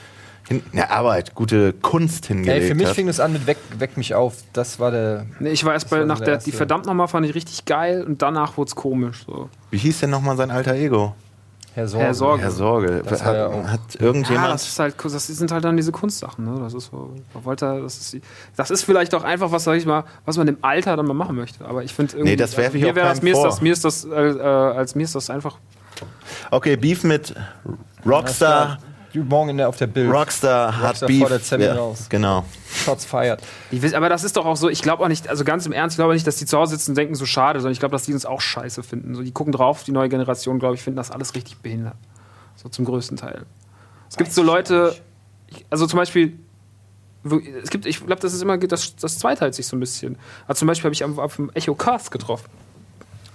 S3: hin, ja, Arbeit, gute Kunst hingelegt
S1: Ey, für mich
S3: hat.
S1: fing es an mit Weck, Weck mich auf. Das war der.
S2: Nee, ich war erst
S1: Das
S2: bei,
S1: war
S2: nach
S1: der
S2: der, die verdammt nochmal fand ich richtig geil und danach wurde es komisch. So.
S3: Wie hieß denn nochmal sein alter Ego?
S1: Herr Sorge.
S2: Herr Sorge.
S3: Herr Sorge.
S1: Das
S3: Hat,
S1: ja
S3: hat
S2: Ja,
S3: irgendjemand.
S2: das ist halt, das sind halt dann diese Kunstsachen, ne? Das ist wollte, das ist, das ist vielleicht auch einfach, was sag ich mal, was man im Alter dann mal machen möchte. Aber ich finde irgendwie,
S3: Nee, das werf ich
S2: mir
S3: auch
S2: das, mir ist das, mir ist das, äh, äh, als mir ist das einfach.
S3: Okay, Beef mit Rockstar.
S1: Morgen in der, auf der Bild.
S3: Rockstar hat
S1: Rockstar
S3: Beef.
S1: fordert Sammy
S3: Ja,
S1: raus.
S3: genau.
S1: Shots fired.
S2: Ich weiß, aber das ist doch auch so, ich glaube auch nicht, also ganz im Ernst, ich glaube nicht, dass die zu Hause sitzen und denken, so schade, sondern ich glaube, dass die uns auch scheiße finden. So, die gucken drauf, die neue Generation, glaube ich, finden das alles richtig behindert. So zum größten Teil. Es gibt so Leute, ich- also zum Beispiel, es gibt, ich glaube, das ist immer, das, das zweiteilt sich so ein bisschen. Also zum Beispiel habe ich am, auf dem Echo Curse getroffen.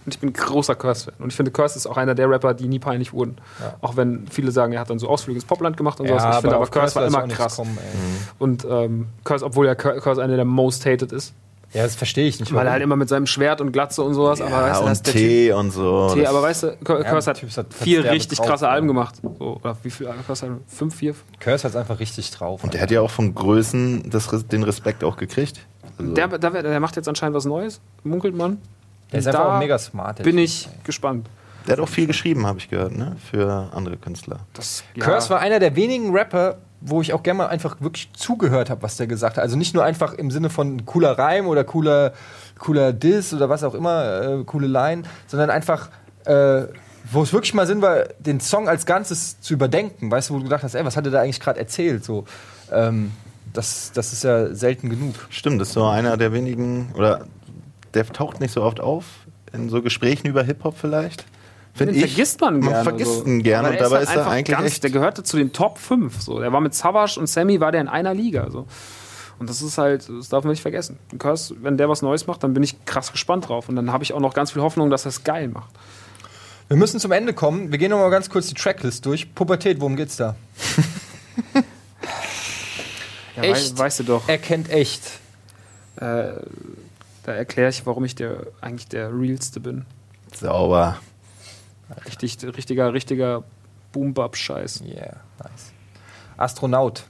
S2: Und ich bin ein großer Curse-Fan. Und ich finde, Curse ist auch einer der Rapper, die nie peinlich wurden.
S1: Ja.
S2: Auch wenn viele sagen, er hat dann so Ausflüge ins Popland gemacht und sowas. Ich finde aber, Curse war
S1: ist
S2: immer krass.
S1: Kommen, ey.
S2: Und ähm, Curse, obwohl ja Cur- Curse einer der most hated ist.
S1: Ja, das verstehe ich nicht.
S2: Weil er halt immer mit seinem Schwert und Glatze und sowas, aber
S3: Ja,
S2: weißt du,
S3: und
S2: ist der Typ-
S3: Tee und so.
S2: Tee, aber weißt du, Cur- Curse
S1: der
S2: hat
S1: Typ
S2: vier
S1: verderbe
S2: richtig
S1: drauf,
S2: krasse
S1: ja.
S2: Alben gemacht. So, oder wie viele Curse hat er? Fünf, vier?
S1: Curse hat einfach richtig drauf.
S3: Und der hat ja auch von Größen das, den Respekt auch gekriegt. Also,
S2: Der, der, der macht jetzt anscheinend was Neues, munkelt man.
S1: Der ist einfach auch mega smart.
S2: Bin ich gespannt.
S3: der hat auch viel geschrieben, habe ich gehört, ne? Für andere Künstler.
S2: Das, ja,
S1: Curse war einer der wenigen Rapper, wo ich auch gerne mal einfach wirklich zugehört habe, was der gesagt hat. Also nicht nur einfach im Sinne von cooler Reim oder cooler, cooler Diss oder was auch immer, äh, coole Line, sondern einfach, äh, wo es wirklich mal Sinn war, den Song als Ganzes zu überdenken. Weißt du, wo du gedacht hast, ey, was hat er da eigentlich gerade erzählt? So, ähm, das, das ist ja selten genug.
S3: Stimmt, das ist so einer der wenigen, oder der taucht nicht so oft auf, in so Gesprächen über Hip-Hop vielleicht.
S2: Den vergisst man gerne.
S3: vergisst
S2: so.
S3: ihn gerne und
S2: der
S3: dabei
S2: halt
S3: ist er eigentlich
S2: ganz,
S3: echt-
S2: Der gehörte zu den Top 5. So. Der war mit Savage und Sammy war der in einer Liga. So. Und das ist halt, das darf man nicht vergessen. Und Curse, wenn der was Neues macht, dann bin ich krass gespannt drauf. Und dann habe ich auch noch ganz viel Hoffnung, dass er es geil macht.
S1: Wir müssen zum Ende kommen. Wir gehen noch mal ganz kurz die Tracklist durch. Pubertät, worum geht's da? (laughs)
S2: Ja,
S1: Echt?
S2: Wei, weißt du doch.
S1: Er kennt echt.
S2: Äh, da erkläre ich, warum ich der eigentlich der Realste bin.
S3: Sauber.
S2: Richtig, richtiger, richtiger Boom-Bap-Scheiß.
S1: Yeah, nice. Astronaut.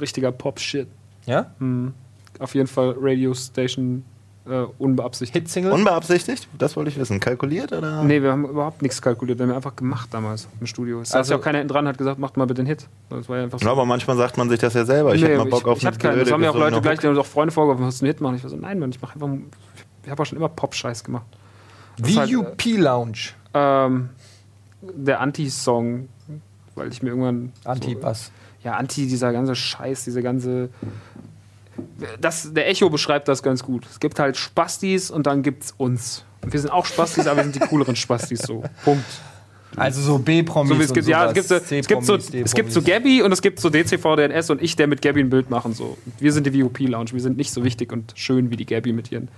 S2: Richtiger Pop-Shit.
S1: Ja?
S2: Hm. Auf jeden Fall Radio Station äh, unbeabsichtigt.
S1: Hitsingle?
S3: Unbeabsichtigt? Das wollte ich wissen. Kalkuliert oder?
S2: Nee, wir haben überhaupt nichts kalkuliert. Wir haben einfach gemacht damals im Studio. Es saß
S1: Also-
S2: ja auch keiner hinten dran hat gesagt, macht mal bitte den Hit. Das war ja einfach so.
S3: Ja, aber manchmal sagt man sich das ja selber. Ich
S2: Nee,
S3: hätte mal Bock auf
S2: ich, ich hatte
S3: eine
S2: keinen. Das
S3: blöde,
S2: haben mir auch Leute
S3: gesunde
S2: gleich, die haben auch Freunde vorgeworfen, musst du einen Hit machen. Ich war so, nein, Mann, ich mache einfach. Ich habe auch schon immer Pop-Scheiß gemacht. Ist halt,
S1: VUP Lounge.
S2: Ähm, der Anti-Song, weil ich mir irgendwann.
S1: Anti
S2: so? Ja, Anti, dieser ganze Scheiß, diese ganze. Das, der Echo beschreibt das ganz gut. Es gibt halt Spastis und dann gibt's uns. Und wir sind auch Spastis, aber wir sind die cooleren Spastis so. (laughs) Punkt.
S1: Also so B-Promis.
S2: So es gibt, ja, es gibt, so, es, gibt so, es gibt so. Gabby und es gibt so DCVDNS und ich, der mit Gabby ein Bild machen. So. Wir sind die VOP-Lounge. Wir sind nicht so wichtig und schön wie die Gabby mit ihren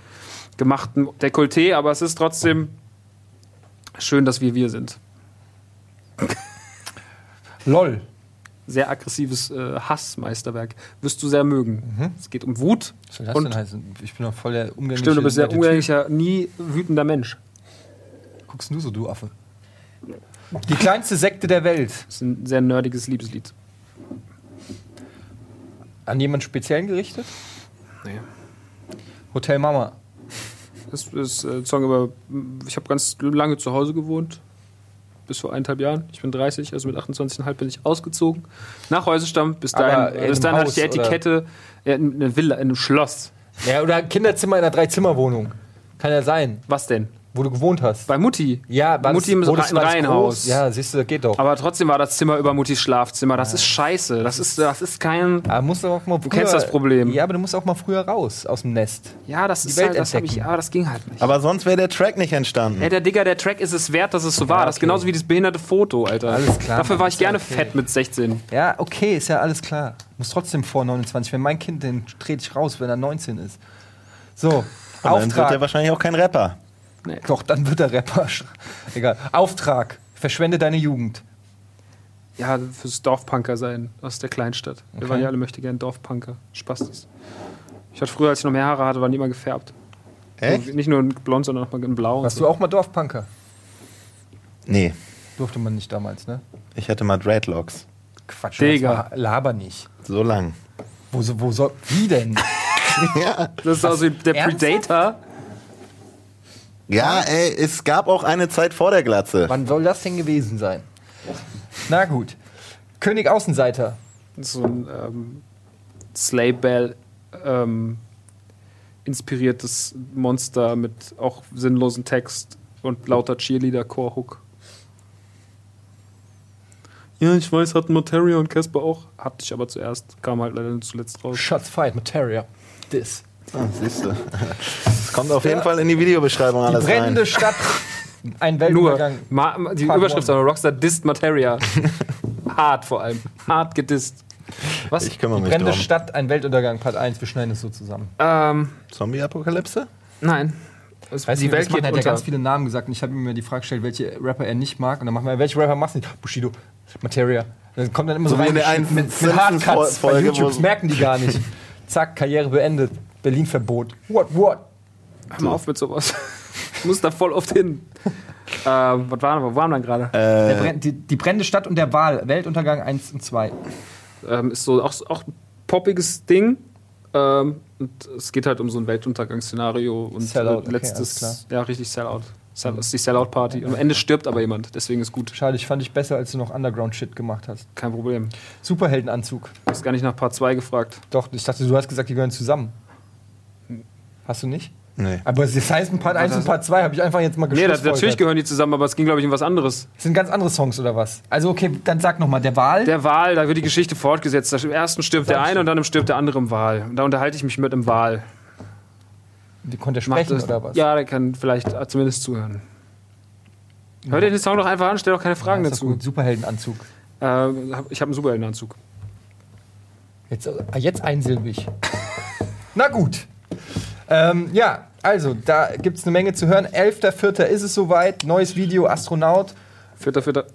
S2: gemachten Dekolleté, aber es ist trotzdem schön, dass wir wir sind.
S1: LOL.
S2: Sehr aggressives äh, Hassmeisterwerk. Wirst du sehr mögen. Es geht um Wut.
S1: Was soll das
S2: Und-
S1: denn heißen? Ich bin doch voll der umgängliche.
S2: Stimmt, du bist sehr
S1: nette
S2: umgänglicher, nie wütender Mensch.
S1: Guckst du so, du Affe. Die kleinste Sekte der Welt.
S2: Das ist ein sehr nerdiges Liebeslied.
S1: An jemand speziellen gerichtet?
S2: Nee.
S1: Hotel Mama.
S2: Das ist äh, ein Song über. Ich habe ganz lange zu Hause gewohnt. Bis vor eineinhalb Jahren. Ich bin 30, also mit 28,5 bin ich ausgezogen. Nach Häusestamm. Bis dahin,
S1: in
S2: bis dahin hatte ich die? Etikette. Ja, in einer Villa, in einem Schloss.
S1: Ja, oder Kinderzimmer in einer Dreizimmerwohnung. Kann ja sein.
S2: Was denn?
S1: Wo du gewohnt hast.
S2: Bei Mutti.
S1: ja, war
S2: Mutti im
S1: das
S2: Reihenhaus.
S1: Ja, siehst du, das geht doch.
S2: Aber trotzdem war das Zimmer über Muttis Schlafzimmer. Das ist scheiße. Das ist, das ist kein.
S1: Aber musst du auch mal
S2: Du kennst das Problem.
S1: Ja, aber du musst auch mal früher raus aus dem Nest.
S2: Ja, das
S1: Die
S2: ist
S1: Welt
S2: halt, das ich, aber das ging halt nicht.
S3: Aber sonst wäre der Track nicht entstanden.
S2: Ey, der Digga, der Track ist es wert, dass es so war. Das ist
S1: okay.
S2: genauso wie das behinderte Foto, Alter.
S1: Alles klar,
S2: Dafür war ich
S1: ja
S2: gerne
S1: okay.
S2: fett mit 16.
S1: Ja, okay, ist ja alles klar. Muss trotzdem vor 29. Wenn mein Kind, den trete ich raus, wenn er 19 ist. So,
S3: Und dann wird er
S1: Auftrag.
S3: wahrscheinlich auch kein Rapper.
S1: Doch, dann wird er Rapper. Egal. Auftrag. Verschwende deine Jugend.
S2: Ja, fürs Dorfpunker sein aus der Kleinstadt. Wir
S1: Okay.
S2: waren ja alle möchte gerne Dorfpunker. Spastis. Ich hatte früher, als ich noch mehr Haare hatte, waren die immer gefärbt.
S3: Echt?
S2: Also nicht nur in blond, sondern auch mal in blau.
S1: Warst
S2: so.
S1: du auch mal Dorfpunker?
S3: Nee,
S1: Durfte man nicht damals, ne?
S3: ich hatte mal Dreadlocks.
S1: Quatsch.
S2: Digga.
S1: das Laber nicht.
S3: So lang.
S1: Wo, so- wo soll. Wie denn? (laughs)
S3: ja.
S2: Das ist also der
S1: Ernsthaft?
S2: Predator.
S3: Ja, ey, es gab auch eine Zeit vor der Glatze.
S1: Wann soll das denn gewesen sein? Na gut. König Außenseiter.
S2: So ein ähm, Sleigh Bell ähm, inspiriertes Monster mit auch sinnlosen Text und lauter Cheerleader-Chor-Hook. Ja, ich weiß, hatten Materia und Casper auch. Hatte ich aber zuerst, kam halt leider zuletzt raus.
S1: Shots fired. Materia. This.
S3: Ah, siehst du. Das kommt auf jeden Fall in die Videobeschreibung
S1: Die
S3: alles
S1: brennende
S3: rein.
S1: Stadt. Ein
S2: Nur,
S1: Weltuntergang.
S2: Ma die
S1: Part
S2: Überschrift
S1: one.
S2: aber Rockstar disst Materia. (laughs) Hart vor allem. Hart gedisst. Was?
S3: Ich kümmere
S1: Die
S3: mich
S1: brennende
S3: drum.
S1: Stadt, ein Weltuntergang, Part 1. Wir schneiden es so zusammen.
S2: Ähm,
S3: Zombie-Apokalypse?
S2: nein. Es,
S1: Weißt
S2: die
S1: du,
S2: Welt geht
S1: hat ja ganz viele Namen gesagt und ich habe ihm mir die Frage gestellt, welche Rapper er nicht mag. Und dann machen wir, welche Rapper machst du nicht? Bushido, Materia. Dann kommt dann immer so,
S3: So
S1: rein mit, mit, Hardcuts bei YouTube. Das merken die gar nicht. (laughs) Zack, Karriere beendet. Berlin-Verbot. What, what?
S2: Hör mal auf mit sowas. ich muss da voll oft hin. äh, was waren wir? Wo waren wir gerade?
S1: Der
S3: Äh,
S1: Brenn, die, die brennende Stadt und der Wahl. Weltuntergang 1 und 2.
S2: Ähm, ist so auch, auch ein poppiges Ding. Ähm, und es geht halt um so ein Weltuntergangsszenario und
S1: Sellout, okay,
S2: letztes,
S1: alles
S2: ja, richtig Sellout. Sell, das ist die Sellout-Party. Am Ende stirbt aber jemand, deswegen ist gut.
S1: Schade, ich fand dich besser, als du noch Underground-Shit gemacht hast.
S2: Kein Problem.
S1: Superheldenanzug.
S2: Du hast gar nicht nach Part 2 gefragt.
S1: Doch, ich dachte, du hast gesagt, die gehören zusammen. Hast du nicht?
S3: nee.
S1: Aber das heißt, Part 1 und Part 2 habe ich einfach jetzt mal
S2: Nee, das, natürlich gehören die zusammen, aber es ging, glaube ich, um was anderes.
S1: Das sind ganz andere Songs oder was? Also, okay, dann sag nochmal, der Wahl.
S2: Der Wahl, da wird die Geschichte fortgesetzt. Im ersten stirbt der
S1: Sag
S2: eine und dann stirbt der andere im Wahl. Und da unterhalte ich mich mit im Wahl.
S1: Wie konnte er sprechen
S2: das-
S1: oder was?
S2: Ja, der kann vielleicht zumindest zuhören. Hör dir den Song doch einfach an, stell doch keine Fragen
S1: doch
S2: dazu.
S1: gut. Superheldenanzug.
S2: Äh, hab- ich habe einen Superheldenanzug.
S1: Jetzt, ah, jetzt einsilbig. Na gut. Ähm, ja, also, da gibt es eine Menge zu hören. 11.04. ist es soweit. Neues Video, Astronaut.
S2: Vierter, vierter.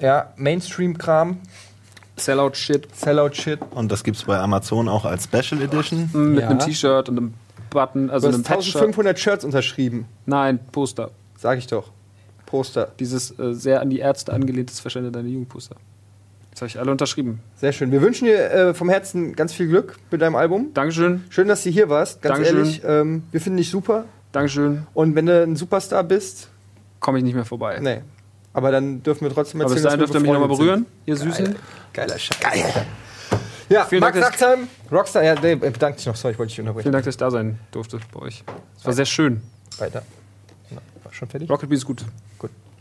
S1: Ja, Mainstream-Kram,
S2: Sellout-Shit.
S1: Sellout-Shit.
S3: Und das gibt's bei Amazon auch als Special Edition.
S2: Mit
S1: Ja.
S2: einem T-Shirt und einem Button, also
S1: Du
S2: einem
S1: hast
S2: Patch.
S1: 1500 Shirts unterschrieben.
S2: Nein, Poster.
S1: Sag ich doch. Poster.
S2: Dieses äh, sehr an die Ärzte angelehntes Verschwende deine Jugendposter. Das habe ich alle unterschrieben.
S1: Sehr schön. Wir wünschen dir äh, vom Herzen ganz viel Glück mit deinem Album.
S2: Dankeschön,
S1: Schön, dass du hier warst. Ganz
S2: Dankeschön.
S1: ehrlich, ähm, wir finden dich super.
S2: Dankeschön.
S1: Und wenn du ein Superstar bist,
S2: Komme ich nicht mehr vorbei.
S1: nee. Aber dann dürfen wir trotzdem
S2: Aber bis
S1: erzählen,
S2: dahin dürft ihr mich nochmal berühren, ihr Süßen.
S1: sind. Geiler Scheiß. Geil. Ja,
S2: Vielen
S1: Max
S2: Dank, dass-
S1: Nachtsheim, Rockstar, ja, nee, bedanke dich noch, sorry, ich wollte dich unterbrechen.
S2: Vielen Dank, dass ich da sein durfte bei euch. Es war sehr schön.
S1: Weiter. Na, war schon fertig?
S2: Rocket Beat ist gut.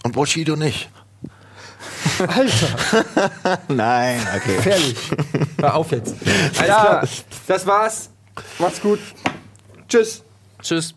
S3: Und Bushido nicht. (laughs)
S1: Alter, (laughs)
S3: Nein, okay.
S1: gefährlich. Hör auf jetzt. Alles klar, das war's. Macht's gut. Tschüss.
S2: Tschüss.